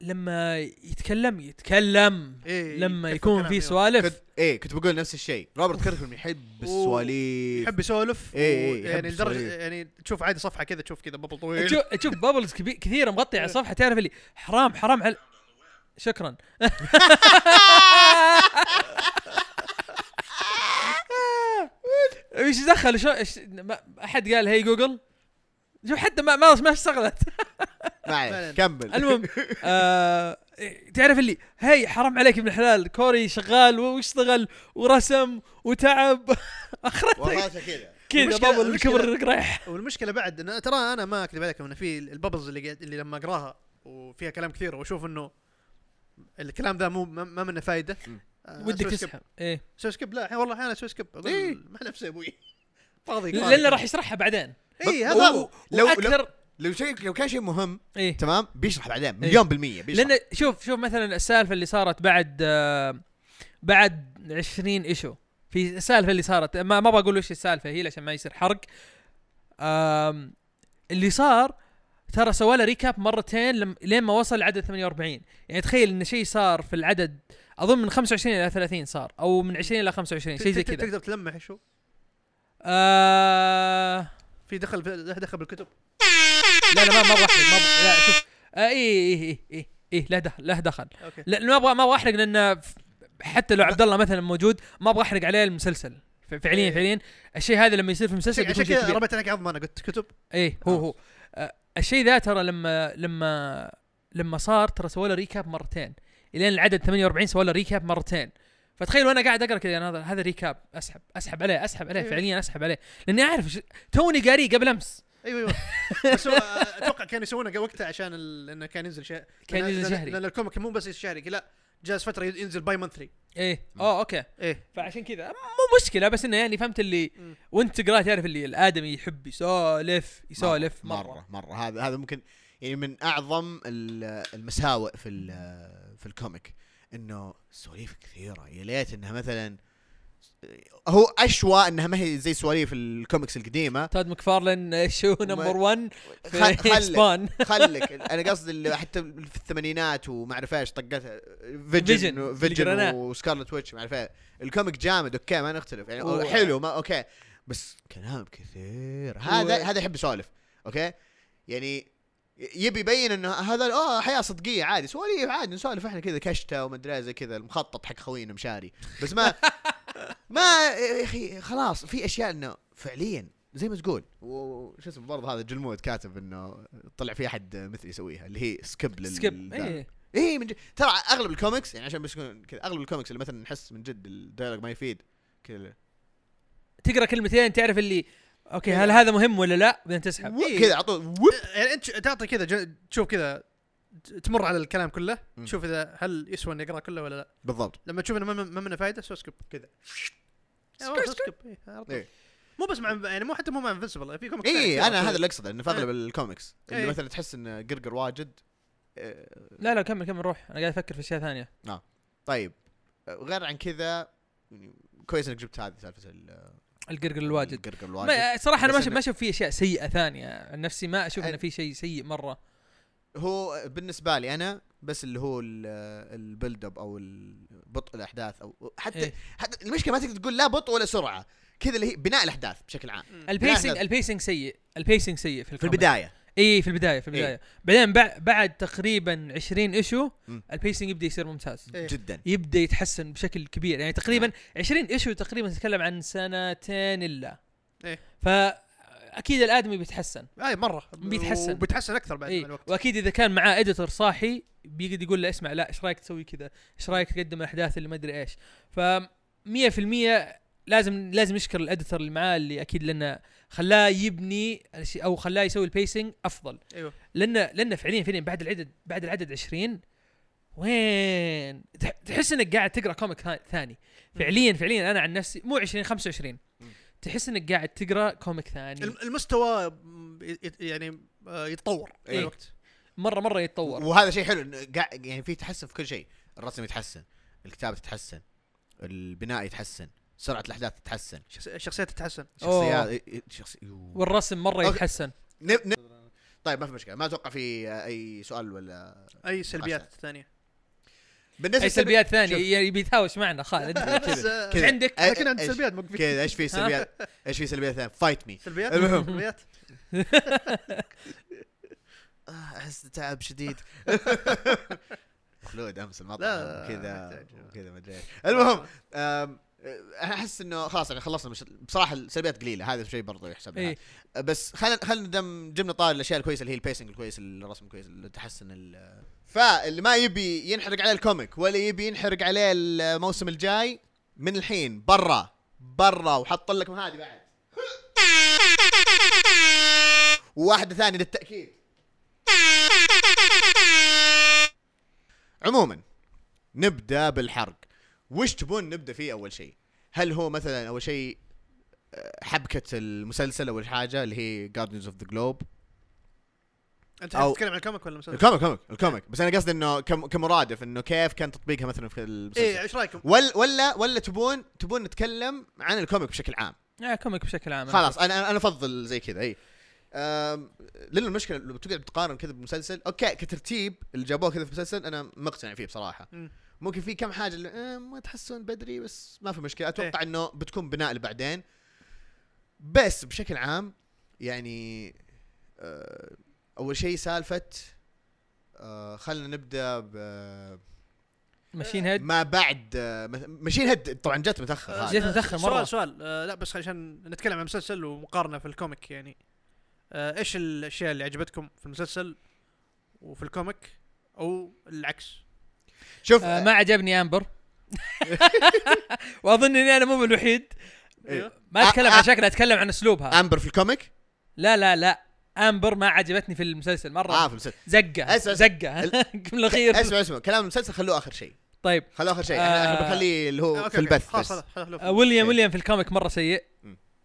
لما يتكلم يتكلم. إيه لما يكون في. سوالف. كنت إيه كنت بقول نفس الشيء. روبرت كيركمان يحب السواليف. يحب يسولف. إيه، إيه، يعني لدرجه. يعني تشوف عادي صفحة كذا تشوف كذا بابل طويل. تشوف تشوف بابلز كبي- كثيرة مغطية على الصفحه تعرف اللي حرام حرام على شكرا. (laughs) إيش دخل؟ شو ما أحد قال هي جوجل؟ شوف حتى ما ما ما اشتغلت. (laughs) ما عليك فعلاً. كمل. المهم (laughs) آه تعرف اللي هي حرام عليك ابن الحلال كوري شغال واشتغل ورسم وتعب. (laughs) أخرتك. وراسه كذا. بابل الكبر رايح. والمشكلة بعد انه ترى أنا ما أكذب عليكم انه في البابلز اللي اللي لما أقراها وفيها كلام كثير وأشوف إنه الكلام ذا مو ما ما منه. آه، ودك أسوي skip. تسحب إيه. أسوي skip لا الحين والله أحيانا أسوي skip أقول إيه. مع نفسي أبوي. (laughs) فاضي لأنه راح يشرحها بعدين. اي هو- هذا لو- لو- وأكثر لو شيء لو كان شيء مهم إيه. تمام بيشرح بعدين مليون بالمية بيشرح. لأن شوف شوف مثلا السالفة اللي صارت بعد آه بعد 20 issue. في السالفة اللي صارت ما ما بقول وش السالفة هي عشان ما يصير حرق. اللي صار ترى سوى له recap مرتين لم لين ما وصل عدد 48 يعني تخيل إن شيء صار في العدد أظن من 25 إلى 30 صار أو من 20 إلى 25 شيء زي كذا. تقدر تلمح شو؟ آه في دخل في له دخل بالكتب. لا لا ما ما أبغى أحرق ما أبغى لا شوف آه اي اي اي اي اي له دخل له دخل. أوكي. لا ما أبغى ما أبغى أحرق لأن حتى لو عبد الله مثلا موجود ما أبغى أحرق عليه المسلسل. فعليا إيه. فعليا الشيء هذا لما يصير في المسلسل عشان كذا رميت عليك عظمة أنا قلت كتب. إيه هو آه. هو. آه الشيء ذا ترى لما لما لما صار ترى سوى له recap مرتين. إلين العدد 48 سوى له recap مرتين. فتخيل وأنا قاعد أقرأ كذا أنا هذا هذا recap أسحب أسحب عليه أسحب عليه إيه. فعليا أسحب عليه. لأني أعرف ش- توني قاريه قبل أمس. أيوه أيوه. (laughs) بس هو أتوقع كانوا يسوونه وقتها عشان ال- إنه كان ينزل شهري كان لأن- ينزل شهري. لأن ال comic مو بس شهري لا جات فترة ينزل bi-monthly إيه. آه okay. إيه. فعشان كذا مو مشكلة بس إنه يعني فهمت اللي مم. وأنت تقرأ تعرف اللي الآدمي يحب يسولف يسولف مرة, مرة, مرة مرة. هذا هذا ممكن يعني من أعظم ال- المساوئ في في الكوميك إنه سواليف كثيرة. يا ليت إنها مثلا هو أشوى إنها ما هي زي سواليف الكوميكس القديمة. تود مكفارلن شو نمبر 1 خل- في خلك سبان (laughs) خلك. أنا قصدي اللي حتى في الثمانينات وما أعرف إيش طقتها فيجن، فيجن. وسكارلت ويتش ما أعرف إيه ال comic جامد okay ما نختلف. يعني و- حلو ما okay. بس كلام كثير. هذا هذا يحب يسولف okay؟ يعني يبي يبين إنه هذا آه حياة صدقية عادي. سواليف عادي نسولف إحنا كذا كشتة وما أدري زي كذا المخطط حق خوينا مشاري. بس ما (laughs) ما يا أخي خلاص في أشياء إنه فعليا زي ما تقول وش اسمه برضه هذا جلمود كاتب إنه طلع في أحد مثلي يسويها اللي هي skip لل skip the. إيه إيه من جد ترى أغلب الكوميكس يعني عشان بس يكون كذا أغلب الكوميكس اللي مثلا نحس من جد ال dialogue ما يفيد كذا تقرأ كلمتين تعرف اللي okay إيه. هل هذا مهم ولا لا بعدين تسحب إيه. كذا على طول يعني أنت تعطي كذا تشوف كذا تمر على الكلام كله مم. تشوف إذا هل يسوى اني اقرا كله ولا لا. بالضبط. لما تشوف إنه ما ما منه فائده so skip كذا. skip، إيه،. إيه. مو بس مع يعني مو حتى مو مع Invincible في كوميكس اي أنا. هذا اللي أقصده إنه في اغلب الكوميكس اللي إيه. مثلا تحس ان قرقر واجد لا لا كمل كمل روح. أنا قاعد أفكر في أشياء ثانية. طيب. آه، غير عن كذا يعني كويس إنك جبت هذه سالفة ال- القرقر الواجد. القرقر الواجد. ما صراحة أنا ما ما أشوف في أشياء سيئة ثانية. عن نفسي ما أشوف إنه في شيء سيء مرة. هو بالنسبة لي أنا بس اللي هو ال- ال build up أو بطء الأحداث أو حتى إيه. حتى المشكلة ما تقدر تقول لا بطء ولا سرعة كذا اللي هي بناء الأحداث بشكل عام ال pacing. ال pacing سيء ال pacing سيء في, في. البداية اي في البداية في البداية بعدين بع- بعد تقريبا 20 issue. ال pacing يبدأ يصير ممتاز إيه. جدا يبدأ يتحسن بشكل كبير يعني تقريبا نعم. 20 issue تقريبا نتكلم عن سنتين إلا إيه. فاكيد الآدمي بيتحسن. أي مرة. بيتحسن. وبيتحسن أكثر بعد إي. الوقت. وأكيد إذا كان معاه editor صاحي بيقعد يقول له اسمع لا إيش رأيك تسوي كذا؟ إيش رأيك تقدم الأحداث اللي ما أدري إيش؟ ف 100% لازم لازم يشكر ال editor اللي معاه اللي أكيد لأنه خلاه يبني أو خلاه يسوي ال pacing أفضل. أيوه. لأن لأن فعليا فعليا بعد العدد بعد العدد 20 وين؟ تح- تحس إنك قاعد تقرأ comic ثا- ثاني. فعليا فعليا أنا عن نفسي مو 20 25 مم. تحس إنك قاعد تقرأ comic ثاني. الم- المستوى يعني آه، يتطور مع إيه. الوقت مرة مرة يتطور. وهذا شيء حلو يعني في تحسن في كل شيء. الرسم يتحسن الكتابة تتحسن البناء يتحسن سرعة الأحداث تتحسن. شخص- الشخصيات تتحسن. شخصيات إيه، شخصي. والرسم مرة okay. يتحسن. نب... نب... طيب ما في مشكلة. ما أتوقع في أي سؤال ولا أي سلبيات ثانية. بالنسبة أي سلبيات ثانية. يبي يتهاوش معنا خالد بس آه، إيش عندك؟ لكن عند إيش- سلبيات موقفين كذا إيش في سلبيات؟ (laughs) إيش في سلبيات ثانية؟ fight me سلبيات؟ المهم. سلبيات؟ (laughs) أحس تعب شديد. (laughs) خلود أمس المطعم كذا. وكذا ما أدري. المهم أحس إنه خلاص يعني خلصنا مش... بصراحة السلبيات قليلة هذا شيء برضه يحسب إيه. بس خلينا خلينا دام جبنا طاري الأشياء الكويسة اللي هي ال pacing الكويس الرسم الكويس التحسن ال... فاللي ما يبي ينحرق عليه ال comic ولا يبي ينحرق عليه الموسم الجاي من الحين برا برا وحط لكم هذه بعد. وواحده ثانية للتأكيد. عموما نبدأ بالحرق. وش تبون نبدأ فيه أول شيء؟ هل هو مثلا أول شيء آه، حبكة المسلسل أول حاجة اللي هي Guardians of the Globe أنت أو- تتكلم عن ال comic ولا المسلسل؟ ال comic comic ال comic بس أنا قصدي إنه كم كمرادف إنه كيف كان تطبيقها مثلا في المسلسل إيه إيش رأيكم؟ ولا ولا ولا تبون تبون نتكلم عن ال comic بشكل عام آه comic بشكل عام خلاص أنا أنا أفضل زي كذا اي أم، لأنه المشكلة لو تقعد تقارن كذا بمسلسل okay كترتيب اللي جابوه كذا في المسلسل أنا مقتنع فيه بصراحة مم. ممكن في كم حاجة اللي أه ما تحسون بدري بس ما في مشكلة أتوقع إيه. إنه بتكون بناء لبعدين بس بشكل عام يعني أه أول شيء سالفة أه خلينا نبدأ ب Machine Head ما بعد آه، Machine Head طبعا جت متأخر آه، جيت هذا. متأخر مرة. سؤال سؤال آه لا بس عشان نتكلم عن المسلسل ومقارنة في ال comic يعني آه إيش الأشياء اللي عجبتكم في المسلسل وفي ال comic أو العكس؟ شوف آه ما عجبني آمبر (laughs) وأظن إني أنا مو الوحيد إيه. ما أتكلم آه، عن شكلها أتكلم عن أسلوبها آمبر في ال comic لا لا لا آمبر ما عجبتني في المسلسل مرة آه في المسلسل. زقة اسمع- زقة. في (laughs) الأخير. أسمع أسمع. كلام المسلسل خلوه آخر شيء. طيب. خلوه آخر شيء. إحنا إحنا آه، بنخليه اللي هو في. البث خلاص بس. خلاص خلاص آه ويليام إيه. ويليام في ال comic مرة سيء.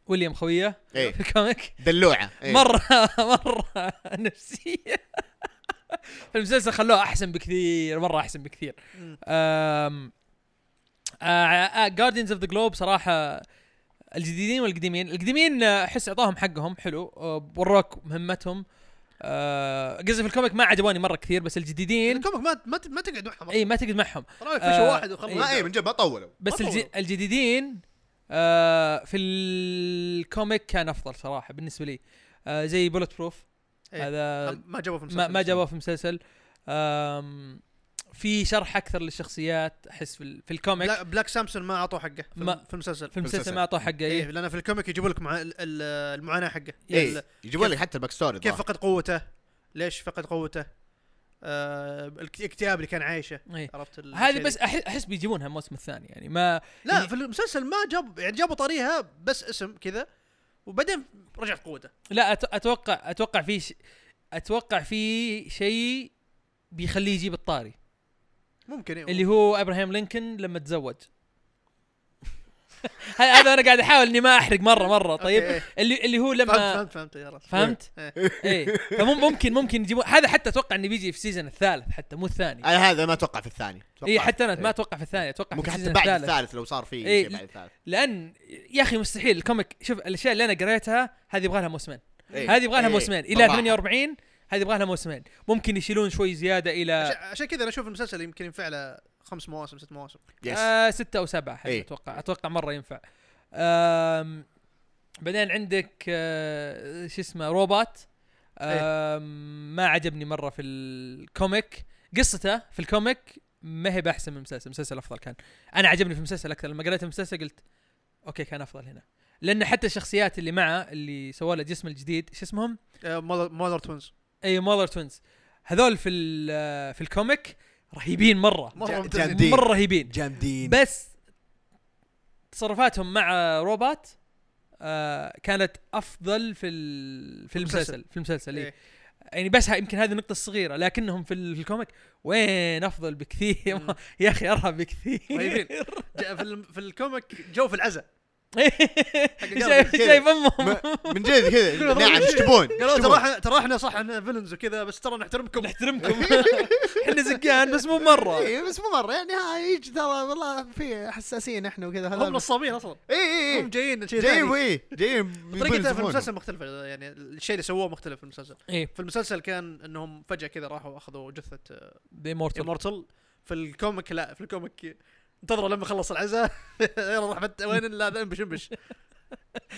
ويليام خويه إيه. في ال comic. دلوعة. إيه. مرة مرة (laughs) نفسية. في المسلسل خلوه أحسن بكثير مرة أحسن بكثير. Guardians of the Globe صراحة الجديدين والقديمين. القديمين آه، أحس إعطاهم حقهم حلو. آه، وروك مهمتهم. آه، قصدي في ال comic ما عجبوني مرة كثير بس الجديدين ال comic ما ما ما تقعد معهم. إي ما تقعد معهم. رايك آه، واحد وخلص ما إيه من جد ما طولوا. بس ما الج... طولوا. الجديدين آه في ال comic كان أفضل صراحة بالنسبة لي. آه زي Bulletproof إيه. هذا ما جابوه في المسلسل ما, ما جابوه في المسلسل آم في شرح أكثر للشخصيات أحس في, ال- في ال comic. Black, Black Samson ما أعطوه حقه في, ما- في المسلسل. في المسلسل المسلسل. ما أعطوه حقه إيه إيه. لأن في ال comic يجيبوا لك مع ال- ال- المعاناة حقه. إيه يجيبوا لك حتى ال backstory كيف. فقد قوته؟ ليش فقد قوته؟ آه الاكتئاب اللي كان عايشه إيه. عرفت هذه بس احس بيجيبونها الموسم الثاني يعني ما لا في المسلسل ما جاب يعني جابوا طريقها بس اسم كذا وبعدين رجعت قوته. لا أت- أتوقع أتوقع في ش... أتوقع في شيء بيخليه يجيب الطاري. ممكن إيه. اللي هو ابراهام لينكولن لما تزوج (laughs) هذا أنا قاعد أحاول إني ما أحرق مره مرة طيب أوكي. اللي اللي هو لما فهمت فهمت فهمت فهمت؟ إيه. إيه فممكن ممكن يجيبون هذا حتى أتوقع إنه بيجي في ال season الثالث حتى مو الثاني أنا هذا ما أتوقع في الثاني اي حتى أنا إيه. ما أتوقع في الثاني أتوقع ممكن في حتى بعد الثالث الثالث لو صار في إيه. شيء بعد الثالث لأن يا أخي مستحيل ال comic شوف الأشياء اللي أنا قريتها هذه يبغى لها موسمين إيه. هذه يبغى لها إيه. موسمين إلى بالراحة. 48 هذه يبغى لها موسمين. ممكن يشيلون شوي زيادة إلى عشان- كذا أنا أشوف المسلسل يمكن ينفع له خمس مواسم ست مواسم. yes آه ستة أو سبعة حتى إيه. أتوقع. أتوقع مرة ينفع. آم بعدين عندك آه شو اسمه روبوت. آم ما عجبني مرة في ال comic. قصته في ال comic ما هي بأحسن من المسلسل. المسلسل أفضل كان. أنا عجبني في المسلسل أكثر. لما قريت المسلسل قلت أوكي كان أفضل هنا. لأن حتى الشخصيات اللي معه اللي سووا له جسم الجديد شو اسمهم؟ Mauler Twins. اي Mauler Twins. هذول في ال- في ال comic رهيبين مرة. مرة جامدين. مرة رهيبين. جامدين. بس تصرفاتهم مع روبوت آه كانت أفضل في ال- في المسلسل. في المسلسل إيه. إيه. يعني بس يمكن هذه النقطة الصغيرة لكنهم في, ال- في ال comic وين أفضل بكثير. (laughs) يا أخي أرهب بكثير. في ال comic جو في العزاء شايف (laughs) امهم من جد كذا. (laughs) نعم إيش تبون؟ قالوا ترى ترى إحنا صح إحنا villains وكذا بس ترى نحترمكم. نحترمكم. (laughs) إحنا زقان بس مو مرة. اي بس مو مرة. يعني ها يجي ترى والله في حساسين إحنا وكذا. هم نصابين أصلا. اي اي هم اي جايين شيء جايين اي جايين طريقته في المسلسل مختلفة يعني الشيء اللي سووه مختلف في المسلسل. إيه. في المسلسل كان إنهم فجأة كذا راحوا أخذوا جثة آه، Immortal Immortal في ال comic لا في ال comic انتظروا لما خلص العزاء (laughs) يلا راح. وين لا ذا انبش انبش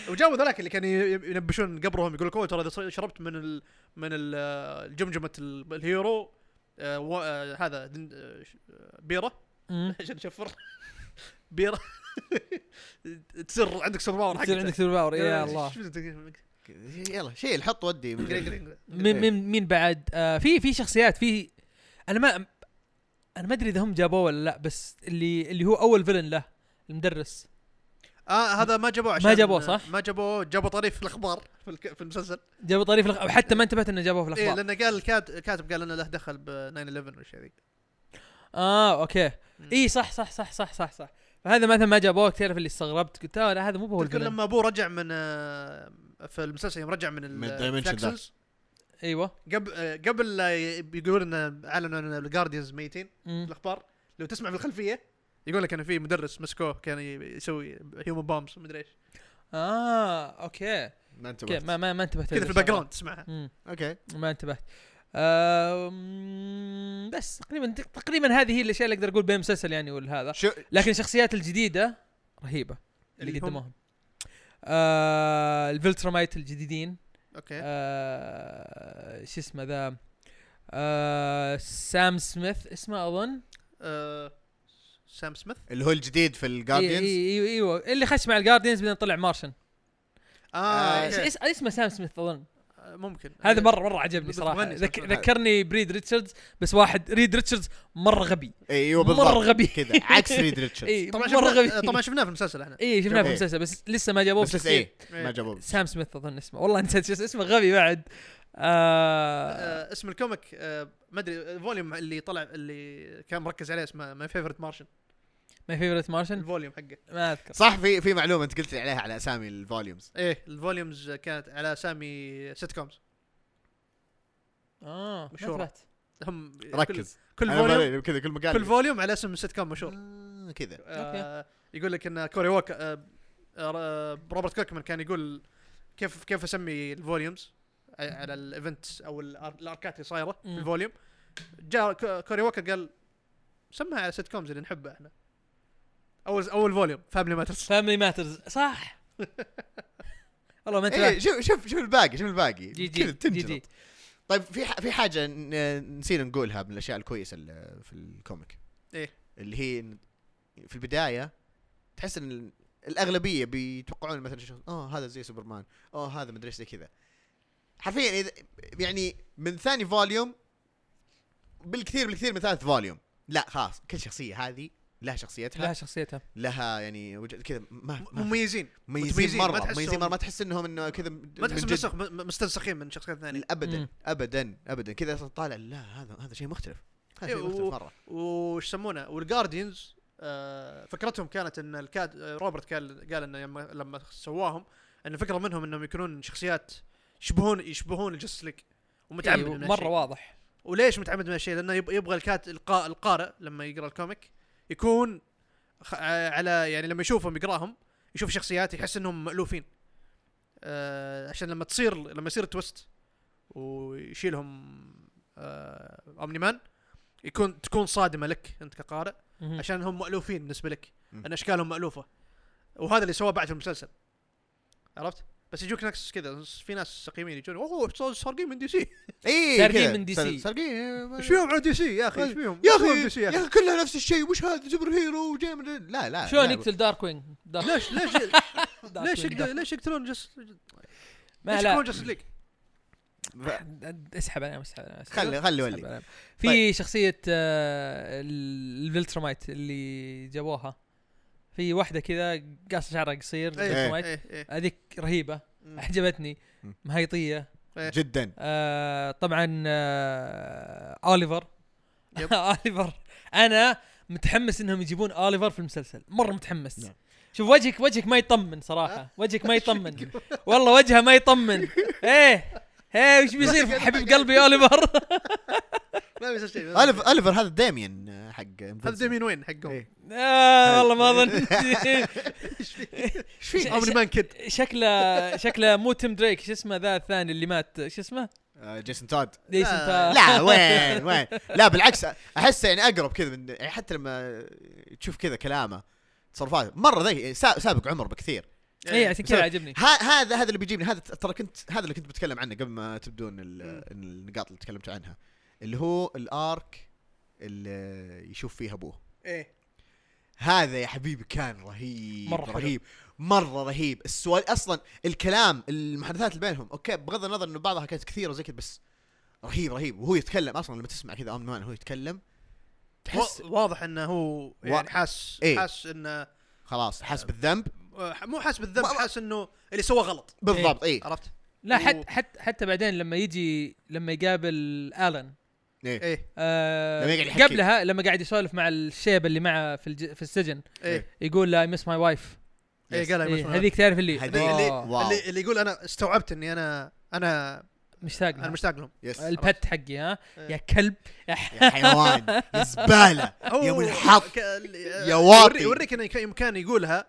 وجابوا ذولاك اللي كانوا ينبشون قبرهم يقول لك "أوه، ترى إذا شربت من ال... من ال- آه، جمجمة ال- ال hero آه. آه هذا. آه آه، بيرة. عشان (laughs) نشفر بيرة (laughs) تصير عندك superpower يصير عندك superpower يا الله شو بدك- يلا شيل حط ودي مين مين مين بعد آه في في شخصيات في أنا ما أنا ما أدري إذا هم جابوه ولا لأ بس اللي اللي هو أول villain له المدرس. آه هذا ما جابوه عشان جابوه، صح؟ ما جابوه جابوا طاريه في الأخبار في, الك... في المسلسل. جابوا طاريه الأخ... حتى ما انتبهت إنه جابوه في إيه الأخبار. لأنه قال الكات... كاتب قال إنه له دخل ب 9 11 والاشياء ذي. آه أوكي. مم. اي صح صح صح صح صح صح. فهذا مثلا ما جابوه تعرف اللي استغربت قلت آه لا هذا مو هو تذكر لما أبوه رجع من آه، في المسلسل يوم رجع من من ال dimension أيوه. قبل قبل لا ي- بيقولون إن أعلنوا إن ال Guardians ميتين الأخبار. لو تسمع في الخلفية يقول لك انه في مدرس مسكوه كان يسوي human bombs مدري إيش. آه أوكي. ما انتبهت. ما ما ما انتبهت كذا في ال background تسمعها. مم. أوكي. ما انتبهت. بس تقريبا تقريبا هذه هي الأشياء اللي أقدر أقول بين المسلسل يعني والهذا. لكن الشخصيات الجديدة رهيبة اللي, اللي هم؟ قدموهم آه ال Viltrumite الجديدين. أوكي. آه شو اسمه ذا؟ آه سام سميث اسمه أظن. آه سام سميث؟ اللي هو الجديد في أيوه ال Guardians أيوه إيوه. اللي خش مع ال Guardians بعدين طلع Martian. آه, آه،. إيش- اسمه سام سميث أظن؟ آه، ممكن. هذا مره مرة عجبني صراحة. ذك... ذكرني ب Reed Richards بس واحد Reed Richards مرة غبي. أيوه مرة بالضبط. غبي. كذا. عكس Reed Richards. اي طبعا مرة شفناه غبي. طبعا شفناه في المسلسل إحنا. اي شفناه في إيه. المسلسل بس لسه ما جابوه. بس لسه في إيه ما جابوه. سام سميث أظن اسمه. والله نسيت شو اسمه غبي بعد. آه آه اسم ال comic آه ما أدري ال volume اللي طلع اللي كان مركز عليه اسمه My Favorite Martian My Favorite Martian ال volume حقه. ما أذكر. صح في في معلومة انت قلت لي عليها على أسامي ال volumes. إيه ال volumes كانت على أسامي sitcoms آه. انتبهت. هم ركز. كل أنا volume كذا كل مقال. كل volume على اسم سيت كوم مشهور. آه، كذا. آه يقول لك إن كوري ووك آه روبرت كيركمان كان يقول كيف كيف أسمي ال volumes على ال events أو الأركات اللي صايرة في. ال volume. جاء ك- كوري ووكر قال سمها على sitcoms اللي نحبها إحنا. اول أول volume. Family Matters Family Matters صح. (laughs) والله ما إيه انتبهت شوف شوف شوف الباقي شوف الباقي. جي جي جي. جي. طيب في في حاجة نسينا نقولها من الأشياء الكويسة في ال comic. إيه؟ اللي هي في البداية تحس إن ال- الأغلبية بيتوقعون مثلا شخص آه هذا زي سوبرمان. آه هذا مدري إيش زي كذا. حرفيا اذا يعني من ثاني volume بالكثير بالكثير من ثالث volume. لا خلاص كل شخصية هذه لها شخصيتها لها شخصيتها. لها يعني كذا ما مميزين. مميزين مرة. مميزين مرة. ما تحس إنهم إنه كذا ما تحس من جد- مسخ م- مستنسخين من شخصيات ثانية. ابدا. ابدا ابدا. كذا طالع لا هذا هذا شيء مختلف. هذا إيه، شيء مختلف مرة. وش يسمونه؟ وال Guardians آه، فكرتهم كانت إن الكات آه، روبرت قال قال إنه لما لما سواهم إن الفكرة منهم إنهم يكونون شخصيات يشبهون يشبهون ال Justice League ومتعمد إيه، من مرة. واضح. وليش متعمد من هالشيء؟ لأنه يب- يبغى الكات القا- القارئ لما يقرأ ال comic يكون على يعني لما يشوفهم يقراهم يشوف شخصيات يحس إنهم مألوفين. آه عشان لما تصير لما يصير twist ويشيلهم آه Omni-Man يكون تكون صادمة لك أنت كقارئ. عشان هم مألوفين بالنسبة لك. أن أشكالهم مألوفة وهذا اللي سواه بعد في المسلسل عرفت؟ بس يجوك ناس كذا في ناس سقيمين يجون أوه صار- سارقين من DC (laughs) اي سارقين كذا. من DC. سارقين إيش فيهم على DC يا أخي إيش فيهم؟ يا أخي DC يا أخي كلها نفس الشيء وش هذا superhero وجاي من لا لا شلون. يقتل Darkwing ليش ليش (laughs) ليش. ليش يقتلون جس ما ليش لا يقتلون Justice League؟ اسحب أنا اسحب خلي خلي ولي. في شخصية آه، ال- ال Viltrumite اللي جابوها في واحدة كذا قاصه شعرها قصير إيه، إيه إيه هذيك رهيبة مم. عجبتني مم. مهيطية. جدا. آه طبعا آه اوليفر. (laughs) اوليفر أنا متحمس إنهم يجيبون اوليفر في المسلسل. مرة متحمس. نعم. شوف وجهك وجهك ما يطمن صراحة. وجهك ما يطمن. (laughs) والله وجهه ما يطمن. إيه. إيه وش بيصير في حبيب قلبي أوليفر. (laughs) ما بيصير شيء. اليفر أليفر هذا ديميان آه، حق هذا ديمين وين؟ حقهم؟ إيه. (laughs) آه والله ما اظن (laughs) إيش فيه؟ Omni-Man kid شكله شكله مو تيم دريك شو اسمه ذا الثاني اللي مات؟ شو اسمه؟ آه، جيسون تود لا، انت لا وين وين؟ لا بالعكس احسه يعني أقرب كذا من يعني حتى لما تشوف كذا كلامه. تصرفاته مرة سابق عمر بكثير. اي عشان كذا عجبني ها هذا هذا اللي بيجيبني هذا ترى كنت هذا اللي كنت بتكلم عنه قبل ما تبدون ال- النقاط اللي تكلمت عنها اللي هو الارك اللي يشوف فيه ابوه. إيه. هذا يا حبيبي كان رهيب مرة حلو. رهيب مرة رهيب. السؤال أصلا الكلام المحادثات اللي بينهم أوكي بغض النظر إنه بعضها كانت كثيرة وزي كذا بس رهيب رهيب. وهو يتكلم أصلا لما تسمع كذا Omni-Man هو يتكلم تحس وا- واضح إنه هو يعني حاس إيه. حاس إنه خلاص حس بالذنب. مو حاس بالذنب حاس إنه اللي سواه غلط. بالضبط اي عرفت؟ لا و- حتى حتى حتى بعدين لما يجي لما يقابل آلن. إيه. إيه. آه لما يقعد يحكي. قبلها لما قاعد يسولف مع الشيب اللي معه في الج... في السجن إيه. يقول له I miss my wife إيه قال إيه هذيك تعرف اللي هذيك اللي, اللي. اللي, يقول أنا استوعبت إني أنا أنا مشتاق أنا لها. مشتاق لهم. yes ال pet حقي ها؟ إيه. يا كلب. يا حيوان. يا زبالة. يا ال- يا واطي. يوري- يوريك انه كان يقولها.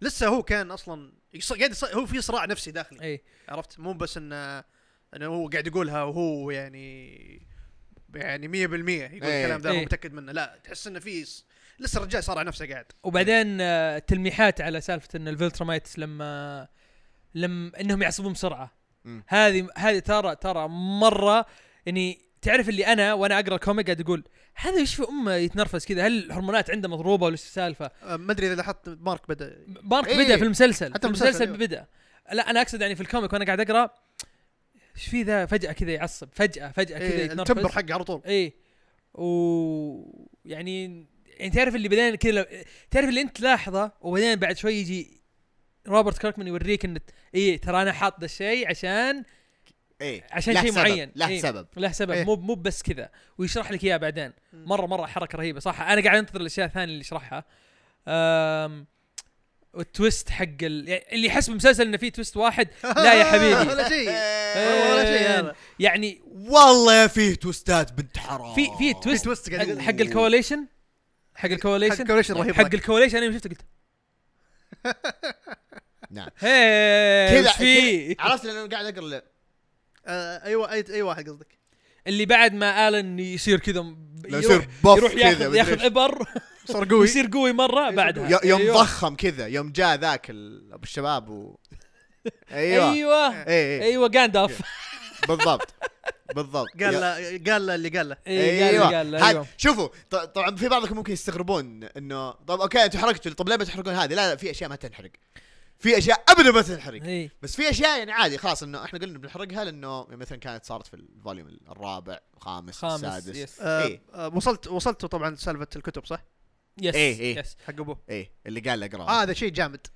لسه هو كان أصلا يص- قاعد يص- هو في صراع نفسي داخلي إي عرفت مو بس إنه إنه هو قاعد يقولها وهو يعني يعني 100% يقول إيه. الكلام ذا هو إيه. متأكد منه لا تحس إنه في س- لسه الرجال يصارع نفسه قاعد وبعدين آه، تلميحات على سالفة إن ال Viltrumites لما لما إنهم يعصبون بسرعة. هذه هذه ترى ترى مرة يعني تعرف اللي أنا وأنا أقرأ comic قاعد أقول هذا إيش في أمه يتنرفز كذا هل الهرمونات عنده مضروبة ولا إيش السالفة؟ أه، ما أدري إذا لاحظت مارك بدأ مارك إيه. بدأ في المسلسل حتى في المسلسل، أيوه. بدأ لا أنا أقصد يعني في ال comic وأنا قاعد أقرأ إيش في ذا فجأة كذا يعصب فجأة فجأة كذا إيه يتنرفز ال temper حقه على طول إيه و يعني يعني تعرف اللي بعدين كذا لو- تعرف اللي أنت تلاحظه وبعدين بعد شوي يجي روبرت كيركمان يوريك إن إيه ترى أنا حاط ذا الشيء عشان إيه عشان شيء معين. له إيه. سبب. له سبب. إيه. مو مو بس كذا. ويشرح لك إياه بعدين. مره مرة حركة رهيبة صح؟ أنا قاعد أنتظر الأشياء الثانية اللي يشرحها. أم وال twist حق ال... يعني اللي يحس بمسلسل إنه فيه twist واحد (laughs) لا يا حبيبي. ولا شيء. إيه. ولا شيء يعني والله فيه twist ات بنت حرام. في في في twist حق, ال coalition؟ حق ال coalition؟ حق ال coalition رهيب حق. ال coalition أنا يوم شفته قلت. (laughs) نعم. كذا في؟ عرفت لأنه قاعد أقرأ آه، أيوه اي أي واحد قصدك؟ اللي بعد ما آلن يصير كذا يصير بف يروح ياخذ ياخذ. إبر. صار قوي. ويصير قوي مرة بعدها. يوم أيوه. ضخم كذا يوم جاء ذاك أبو الشباب و (laughs) أيوه. أيوه. اي اي أيوه جاندالف (laughs) بالضبط. بالضبط. قال له قال له اللي قال له أيوه قال أيوه. قال أيوه. شوفوا ط- طبعا في بعضكم ممكن يستغربون انه طب okay أنتم حرقتوا طب ليه ما تحرقون هذه؟ لا لا في أشياء ما تنحرق. في أشياء ابدا ما تنحرق. اي بس في أشياء يعني عادي خلاص إنه إحنا قلنا بنحرقها لأنه مثلا كانت صارت في ال volume الرابع الخامس خامس السادس. yes آه، إيه. آه، وصلت وصلتوا طبعا سالفه الكتب صح؟ yes إيه، إيه. yes حق أبوه. إيه اللي قال اقرا آه هذا شيء جامد.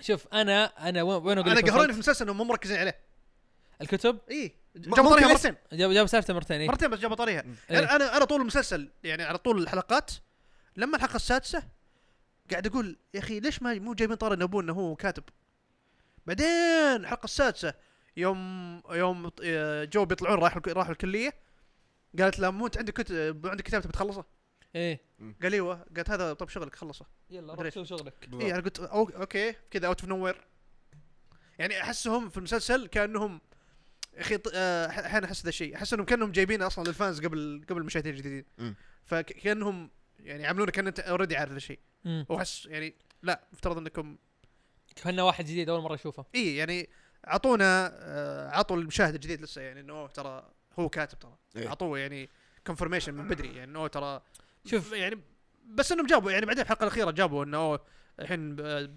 شوف أنا أنا وين أقول أنا لك قهروني وصلت؟ في المسلسل إنهم مو مركزين عليه. الكتب؟ اي م- جابوا لسه- مرتين. جاب جاب سالفته مرتين اي مرتين بس جابوا طريقها إيه. يعني أنا أنا طول المسلسل يعني على طول الحلقات لما الحلقة السادسة قاعد أقول يا أخي ليش ما مو جايبين طار إن أبوه إنه هو كاتب؟ بعدين الحلقة السادسة يوم يوم آه، جو بيطلعون راحوا راحوا الكلية قالت له مو أنت عندك كتب عندك كتاب تبي تخلصه؟ إيه. قال إيوه قالت هذا طب شغلك خلصه. يلا روح سوي شغلك. اي أنا قلت okay كذا out of nowhere يعني أحسهم في المسلسل كأنهم يا أخي آه، أحيانا أحس ذا الشيء. أحس إنهم كأنهم جايبين أصلا لل fans قبل قبل المشاهدين الجديدين. فكانهم يعني يعملونه كأن أنت already عارف ذا الشيء. واحس يعني لا افترض إنكم كنا واحد جديد أول مرة أشوفه اي يعني أعطونا آه، عطوا المشاهد الجديد لسه يعني إنه ترى هو كاتب ترى إيه. أعطوه يعني confirmation من بدري يعني إنه ترى شوف. يعني بس إنهم جابوا يعني بعدين الحلقة الأخيرة جابوا إنه الحين آه،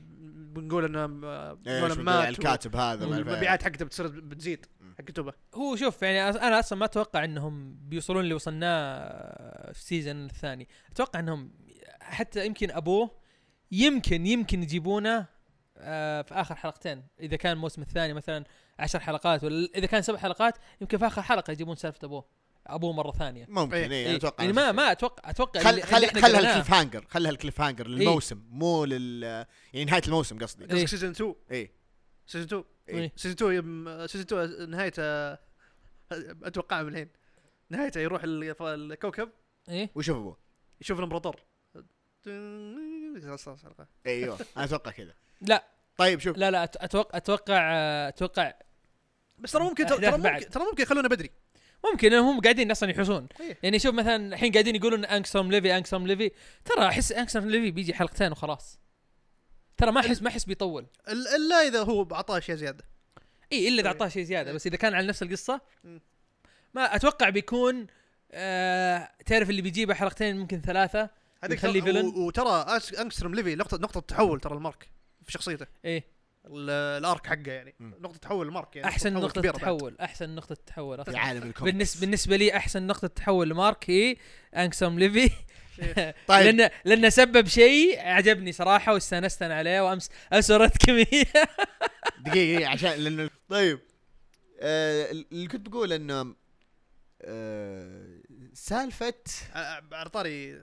بنقول إنه آه، إيش نولان مات الكاتب هذا ما. والمبيعات حقته بتصير بتزيد. حق كتبه هو شوف يعني أنا أصلا ما أتوقع إنهم بيوصلون اللي وصلناه في ال season الثاني أتوقع إنهم حتى يمكن أبوه يمكن يمكن يجيبونه آه، في آخر حلقتين إذا كان الموسم الثاني مثلا عشر حلقات ولا إذا كان سبع حلقات يمكن في آخر حلقة يجيبون سالفة أبوه أبوه مرة ثانية ممكن إيه. اي إيه. أتوقع يعني ما. ما أتوقع أتوقع خل خل خلها. ال cliffhanger خلها ال cliffhanger للموسم مو لل يعني نهاية الموسم قصدي إيه. قصدك season 2 اي season 2 إيه. season 2 يم- season 2 نهايته أتوقع من الحين نهايته يروح ال- الكوكب إيه وشوف أبوه يشوف الإمبراطور خلاص. إيوه أنا أتوقع كذا لا طيب شوف لا لا أت- أتوقع أتوقع أتوقع بس ترى ممكن ترى. ممكن ترى ممكن يخلونه بدري ممكن انهم قاعدين أصلا يحوسون إيه. يعني شوف مثلا الحين قاعدين يقولون انكستروم ليفي انكستروم ليفي ترى أحس انكستروم ليفي بيجي حلقتين وخلاص ترى ما أحس ما أحس بيطول ال- إلا إذا هو أعطاه اشياء زيادة إي إلا إذا إيه. أعطاه شيء زيادة إيه. بس إذا كان على نفس القصة. ما أتوقع بيكون آه تعرف اللي بيجيبه حلقتين ممكن ثلاثة هذيك يخليه villain. وترى انكستروم ليفي نقطه نقطة تحول ترى المارك في شخصيته. إيه. ال- ال arc حقه يعني. مم. نقطة تحول المارك يعني. أحسن نقطة. تحول. أحسن نقطة تحول. في. عالم الكوميكس. بالنسبة بالنسبة لي أحسن نقطة تحول لمارك هي انكستروم ليفي. (laughs) طيب. لأنه لأنه سبب شيء عجبني صراحة واستانست أنا عليه وأمس أسرت كمية. (laughs) دقيقة عشان لأنه طيب. آه اللي كنت بقول إنه آه سالفة على طاري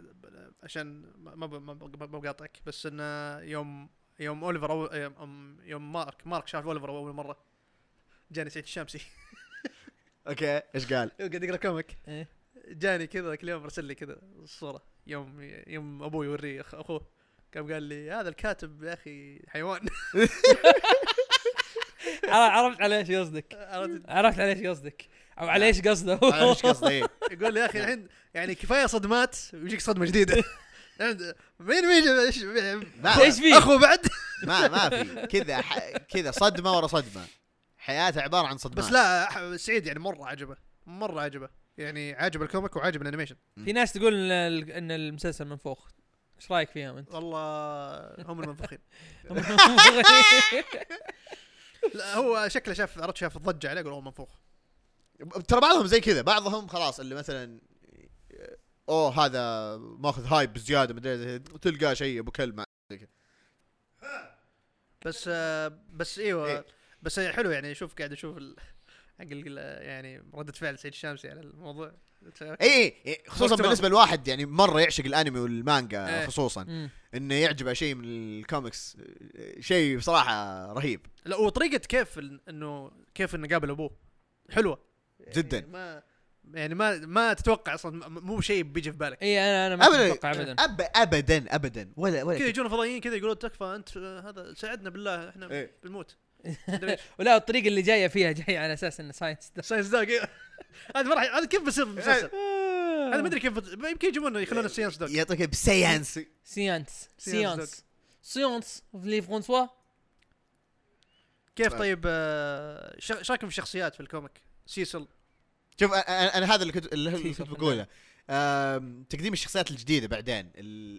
عشان ما ما ما- ما ما بقاطعك بس انه يوم يوم أوليفر أول يوم, يوم مارك مارك شاف أوليفر أول مرة. جاني سعيد الشامسي (laughs) okay إيش قال؟ قاعد يقرأ comic. إيه. جاني كذا كل يوم ارسل لي كذا الصورة. يوم يوم أبوي يوريه أخ- أخوه. قام قال لي هذا الكاتب يا أخي حيوان. (laughs) عرفت على إيش قصدك. (laughs) عرفت؟ عرفت على إيش قصدك. أو على إيش قصده؟ هو أنا إيش قصدي إيه. (laughs) يقول لي يا أخي الحين يعني كفاية صدمات ويجيك صدمة جديدة. (laughs) مين مين إيش إيش فيه؟ اخو بعد؟ (laughs) ما ما في. كذا ح- كذا صدمة ورا صدمة. حياته عبارة عن صدمات. بس لا سعيد يعني مرة عجبه. مرة عجبه. يعني عاجب ال comic وعاجب ال animation. في ناس تقول إن ال- إن المسلسل منفوخ. إيش رأيك فيهم أنت؟ والله هم المنفخين لا هو شكله شاف عرفت شاف الضجة عليه يقول هو منفوخ. ترى بعضهم زي كذا بعضهم خلاص اللي مثلا أوه هذا ماخذ hype بزيادة مدري تلقى شيء أبو كلب زي كذا بس آه، بس إيوه إيه. بس حلو يعني شوف قاعد أشوف ال... حق يعني ردة فعل سعيد الشامسي على الموضوع اي اي إي، خصوصا. بالنسبة لواحد يعني مرة يعشق الأنمي والمانجا إيه. خصوصا مم. إنه يعجبه شيء من الكوميكس شيء بصراحة رهيب لا وطريقة كيف إنه كيف إنه قابل أبوه حلوة يعني جداً. ما يعني ما ما تتوقع أصلا مو شيء بيجي في بالك. اي أنا أنا ما أتوقع ابدا. أب ابدا ابدا. ولا ولا كذا يجون فضائيين كذا يقولون تكفى أنت آه، هذا ساعدنا بالله إحنا إيه. بنموت. (laughs) ولا الطريقة اللي جاية فيها جاية على أساس انه Science Science Dog إيه. هذا ما راح هذا كيف بيصير في المسلسل؟ هذا ما أدري كيف يمكن يجيبونه يخلونه Science Dog يعطيك ب science. science science science science le français كيف طيب. طيب آه، ش- إيش رايكم في الشخصيات في ال comic؟ سيسل. شوف أنا أنا هذا اللي كنت اللي كنت بقوله. تقديم الشخصيات الجديدة بعدين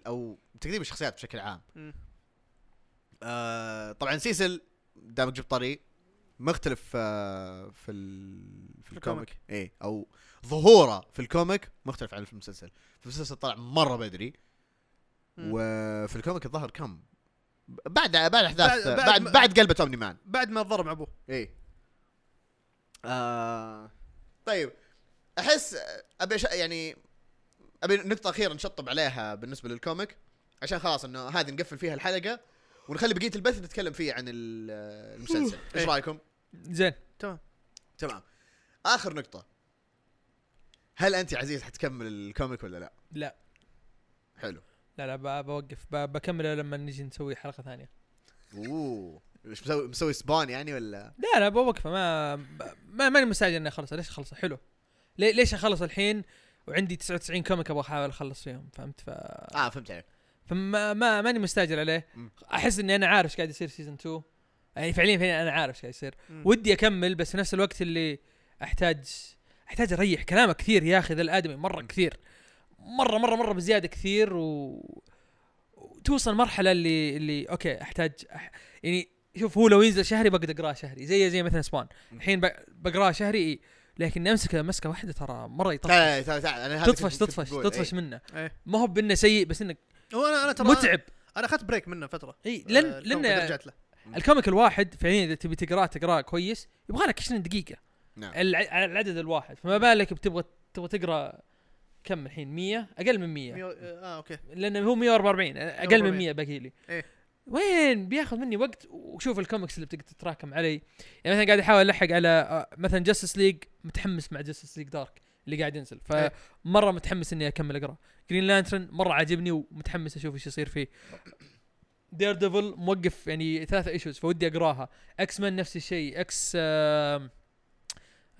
أو تقديم الشخصيات بشكل عام. آه، طبعا سيسل دامك جبت طريق مختلف آه، في ال... في ال comic. اي أو ظهوره في ال comic مختلف عن في المسلسل في المسلسل طلع مرة بدري. مم. وفي ال comic الظاهر كم؟ بعد بعد أحداث بعد- بعد بعد بعد, قلبة Omni-Man. بعد ما ضرب ابوه اي آه. طيب أحس أبي. يعني أبي نقطة أخيرة نشطب عليها بالنسبة لل comic عشان خلاص إنه هذه نقفل فيها الحلقة ونخلي بقية البث نتكلم فيه عن ال- المسلسل. إيش إيه. رأيكم؟ زين. تمام. تمام. آخر نقطة. هل أنت يا عزيز حتكمل ال comic ولا لا؟ لا. حلو. لا لا ب- بوقف ب- بكمله لما نجي نسوي حلقة ثانية. أوه. إيش مسوي مسوي سبان يعني ولا؟ لا لا بوقفه ما ما ماني مستعجل إني اخلصه ليش اخلصه حلو. ليه ليش أخلص الحين؟ وعندي 99 comic أبغى أحاول أخلص فيهم فهمت؟ ف آه فهمت عليك. فما ما ماني مستعجل عليه. أحس إني أنا عارف إيش قاعد يصير season 2 يعني فعليا فعليا أنا عارف إيش قاعد يصير. ودي أكمل بس في نفس الوقت اللي احتاج أحتاج أريح كلامه كثير يا أخي ذا الأدمي. مرة كثير. مره مره مرة بزيادة كثير و وتوصل مرحلة اللي اللي okay احتاج أح... يعني شوف هو لو ينزل شهري بقدر أقرأه شهري زي زي مثلا Spawn الحين. بقرأه شهري إيه. لكن امسكه مسكة واحدة ترى مرة يطفش. أنا تطفش تطفش تطفش. منه. ما هو بإنه سيء بس انك وأنا أنا ترى متعب. أنا أخذت break منه فترة. إي لأن آه، لأن رجعت له. ال comic الواحد فعليا إذا تبي تقرأه تقرأه كويس. يبغى لك 20 دقيقة. نعم. الع... العدد الواحد. فما بالك بتبغى تبغى تقرأ كم الحين؟ 100 أقل من 100 ميو- آه okay. لأنه هو 144 أقل من 144. 100 باقي لي. إيه. وين؟ بياخذ مني وقت. وشوف الكوميكس اللي بتقدر تتراكم علي يعني مثلا قاعد أحاول ألحق على آه، مثلا Justice League متحمس مع Justice League Dark اللي قاعد ينزل. إيه. فمرة متحمس إني أكمل أقرأ. Green Lantern مرة عاجبني ومتحمس أشوف إيش يصير فيه. Daredevil موقف يعني ثلاثة issues فودي أقراها. X-Men نفس الشيء. X آه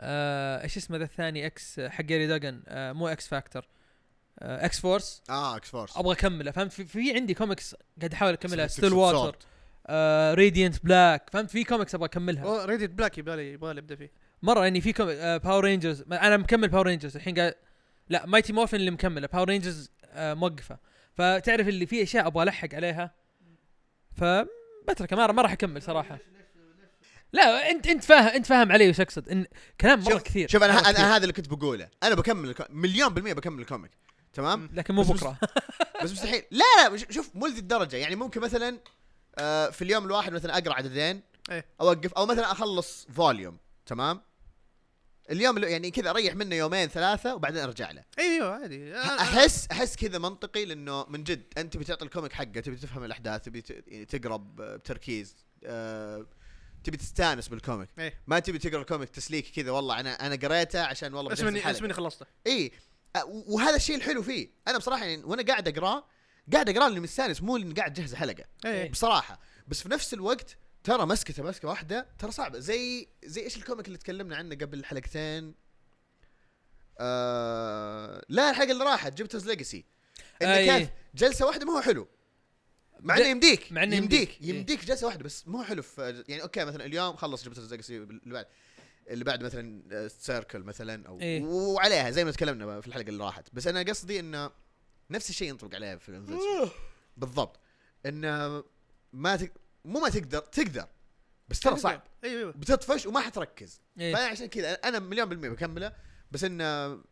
آه إيش اسمه ذا الثاني؟ X حق Gerry Duggan آه مو X-Factor X-Force آه X-Force أبغى أكمله فهمت؟ في, في عندي كوميكس قاعد أحاول أكملها. Stillwater Sword. Radiant Black فهمت؟ في كوميكس أبغى أكملها. Radiant Black يبالي يبغالي ابدا فيه. مرة يعني في comic Power Rangers أنا مكمل Power Rangers الحين قاعد لا Mighty Morphin اللي مكمله. Power Rangers موقفة. فتعرف اللي في أشياء أبغى ألحق عليها؟ فبتركه ما ما راح اكمل صراحة. لا انت أنت فاهم أنت فاهم علي وش أقصد. ان كلام مرة شوف- كثير. شوف أنا مرة أنا. هذا اللي كنت بقوله. أنا بكمل مليون بالمية بكمل ال comic تمام؟ لكن مو بس- بكرة. (laughs) بس مستحيل. لا لا شوف مو لذي الدرجة. يعني ممكن مثلا آه في اليوم الواحد مثلا أقرأ عددين إيه. أوقف أو مثلا أخلص volume تمام؟ اليوم يعني كذا أريح منه يومين ثلاثة وبعدين أرجع له. إيوه عادي. أنا- أحس أحس كذا منطقي لأنه من جد أنت تبي تعطي ال comic حقه تبي تفهم الأحداث تبي يعني تقرا بتركيز آه تبي تستانس بال comic. إيه. ما تبي تقرأ ال comic تسليك كذا والله أنا أنا قريته عشان والله بس مني. بس مني خلصته؟ اي وهذا الشيء الحلو فيه. أنا بصراحة يعني وأنا قاعد اقراه قاعد اقراه لاني مستانس مو لاني قاعد اجهز حلقة. إيه. بصراحة. بس في نفس الوقت ترى مسكتة مسكه واحدة ترى صعبة. زي زي إيش ال comic اللي تكلمنا عنه قبل حلقتين؟ آه لا الحلقة اللي راحت Jupiter's Legacy. إنه كيف إيه. جلسة واحدة ما هو حلو. مع إنه يمديك مع إنه يمديك يمديك، إيه. يمديك جلسة واحدة بس مو حلو في يعني okay مثلا اليوم خلص Jupiter's Legacy اللي بعد. اللي بعد مثلا Circle مثلا أو إيه. وعليها زي ما تكلمنا في الحلقة اللي راحت. بس أنا قصدي انه نفس الشيء ينطبق عليه في المسلسل بالضبط. انه ما تك... مو ما تقدر تقدر. بس ترى صعب. أيوه أيوه بتطفش وما حتركز. إيه. فانا عشان كذا أنا مليون بالمية بكمله. بس انه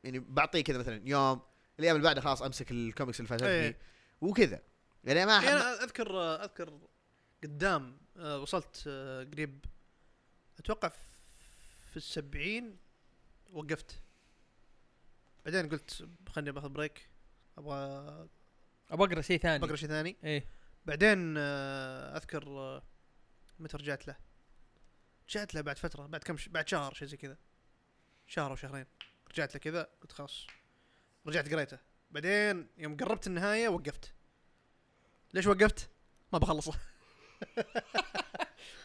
يعني بعطيه كذا مثلا يوم الأيام اللي بعدها خلاص أمسك الكوميكس اللي فاتتني. إيه. وكذا. يعني ما يعني أنا أذكر أذكر قدام آه، وصلت آه، قريب. أتوقع في السبعين وقفت. بعدين قلت خليني باخذ بريك أبغى أبغى أقرأ شيء ثاني. بقرا شيء ثاني. إيه. بعدين آه، أذكر آه، متى رجعت له. رجعت له بعد فترة بعد كم ش... بعد شهر شيء زي كذا. شهر أو شهرين. رجعت له كذا قلت خلاص. رجعت قريته. بعدين يوم قربت النهاية وقفت. ليش وقفت؟ ما بخلصه. (laughs)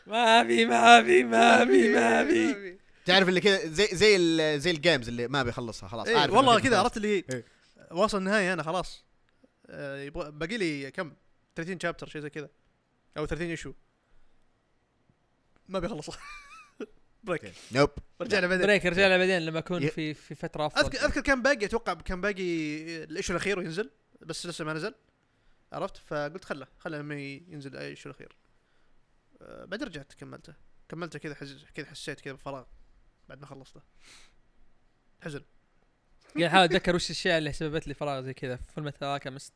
ما في ما في. ما في ما في. (laughs) تعرف اللي كذا زي زي ال- زي ال games اللي ما بيخلصها خلاص. إيه عارف والله كذا. عرفت اللي إيه. واصل النهاية أنا خلاص. آه، يبغى باقي لي كم؟ 30 chapter شيء زي كذا. أو 30 issue ما بيخلص. (laughs) break nope رجعنا بعدين. break رجع له بعدين لما اكون في في فترة أفضل. أذكر أذكر كان باقي أتوقع كان باقي ال issue الأخير وينزل بس لسه ما نزل. عرفت؟ فقلت خله خله لما ينزل ال issue الأخير. آه، بعدين رجعت كملته. كملته كذا حز... كذا حسيت كذا بفراغ. بعد ما خلصته. حزن. قاعد احاول أتذكر وش الأشياء اللي سببت لي فراغ زي كذا. في فيلم تراكا مست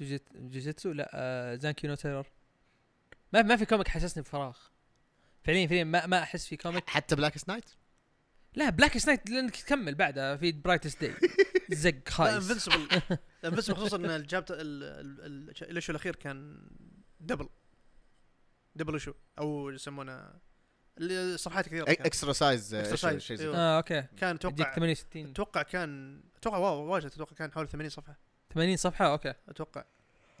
جوجيت- جوجيتسو؟ لا آه Zankyou no Terror. ما ما في comic حسسني بفراغ. فعليا فعليا ما ما أحس في comic. حتى Blackest Night لا Blackest Night لأنك تكمل بعدها في Brightest Day (laughs) زق خايس. Invincible Invincible (laughs) خصوصا إن ال chapter ال issue الأخير كان double double issue أو يسمونه اللي صفحات كثيرة. extra size شيء زي. كذا. آه okay كان أتوقع 68 أتوقع كان أتوقع واو واجد أتوقع كان حوالي 80 صفحة 80 صفحة okay أتوقع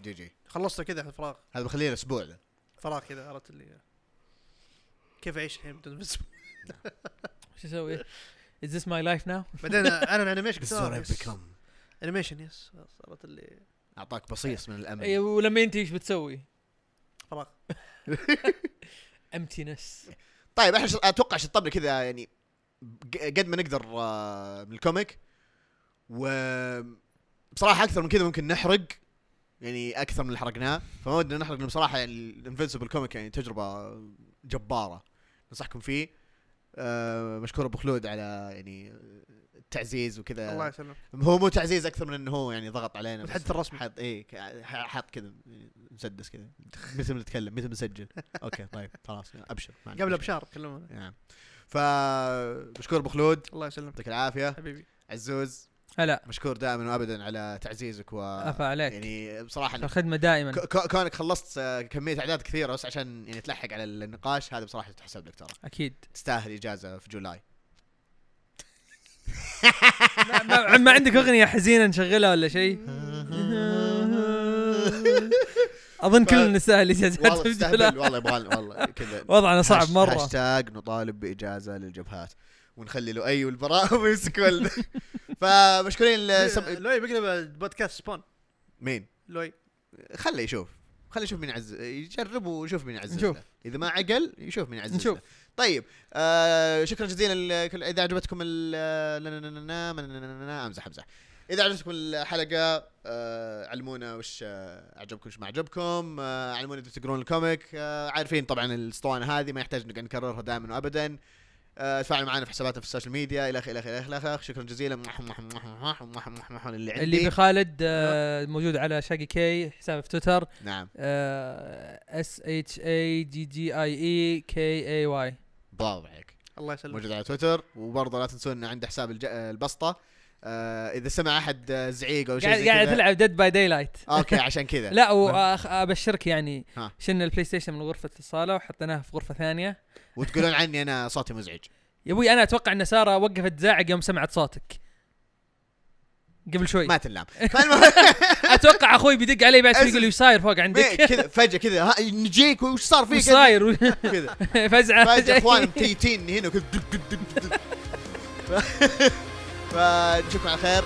جي جي خلصته كذا في فراغ هذا بخليه الأسبوع ذا فراغ كذا عرفت اللي كيف أعيش الحين بدون (laughs) Invincible. وش أسوي؟ Is this my life now؟ بعدين أنا ال animation (laughs) This is what I've become. animation yes عرفت اللي أعطاك بصيص من الأمل اي ولما أنت إيش بتسوي؟ فراغ (laughs) emptiness طيب إحنا أتوقع شطبنا كذا يعني قد ما نقدر آه، من ال comic. و بصراحة أكثر من كذا ممكن نحرق يعني أكثر من اللي حرقناه. فما ودنا نحرق بصراحة يعني ال Invincible comic يعني تجربة جبارة. ننصحكم فيه. آه، مشكور أبو خلود على يعني التعزيز وكذا. الله يسلمك. هو مو تعزيز أكثر من إنه هو يعني ضغط علينا الحدث الرسمي. حط ك- حط كذا. مسدس كذا. متى بنتكلم؟ متى بنسجل؟ أوكي طيب خلاص أبشر. قبل. أبشار كلمونا نعم. ف مشكور أبو خلود. الله يسلمك. يعطيك العافية. حبيبي. عزوز. هلا. مشكور دائما وابدا على تعزيزك و عفا عليك. يعني بصراحة الخدمة دائما. كونك خلصت آه، كمية أعداد كثيرة بس عشان يعني تلحق على النقاش هذا بصراحة تحسب لك ترى. أكيد. تستاهل إجازة في July. (laughs) ما, ما, ما عندك أغنية حزينة نشغلها ولا شيء؟ (laughs) اظن كل النساء اللي جالسات والله والله يبغى والله كذا وضعنا صعب مره هاشتاج نطالب باجازه للجبهات ونخلي لؤي والبراء ويمسك ولده فمشكورين لؤي بقلب بودكاست سبون مين؟ لؤي خله يشوف خله نشوف مين عز يجرب ويشوف مين عز اذا ما عقل يشوف مين عز نشوف طيب آه شكرا جزيلا اذا عجبتكم امزح امزح اذا عجبتكم الحلقة آه علمونا وش آه عجبكم وش ما عجبكم آه علمونا اذا تقرون ال comic آه عارفين طبعا الاسطوانه هذه ما يحتاج نقعد نكررها دائما وابدا آه تفاعلوا معنا في حساباتنا في ال social media إلى اخره إلى اخره إلى اخره شكرا جزيلا مح- مح- مح- مح- مح- مح- مح- اللي عندي اللي بخالد آه، موجود على شاقي كي حسابه في تويتر نعم S H A G G E E K A Y برافو عليك الله يسلمك موجود على تويتر وبرضه لا تنسون انه عنده حساب الج... البسطه آه إذا سمع أحد آه، زعيق أو شيء قاعد كذا. تلعب Dead by Daylight okay (laughs) عشان كذا. لا وابشرك يعني ها. شلنا ال PlayStation من غرفة الصالة وحطيناها في غرفة ثانية. وتقولون عني أنا صوتي مزعج. يا أبوي أنا أتوقع إن سارة وقفت تزعق يوم سمعت صوتك. قبل شوي. ما (laughs) فالمهم أتوقع أخوي بيدق علي بعد شوي. يقول لي إيش صاير فوق عندك؟ كذا فجأة كذا. ها، نجيك وش صار فيك؟ صاير؟ (laughs) كذا. فزعه فجأة اخوان متيتين هنا وكذا. فنشوفكم على خير.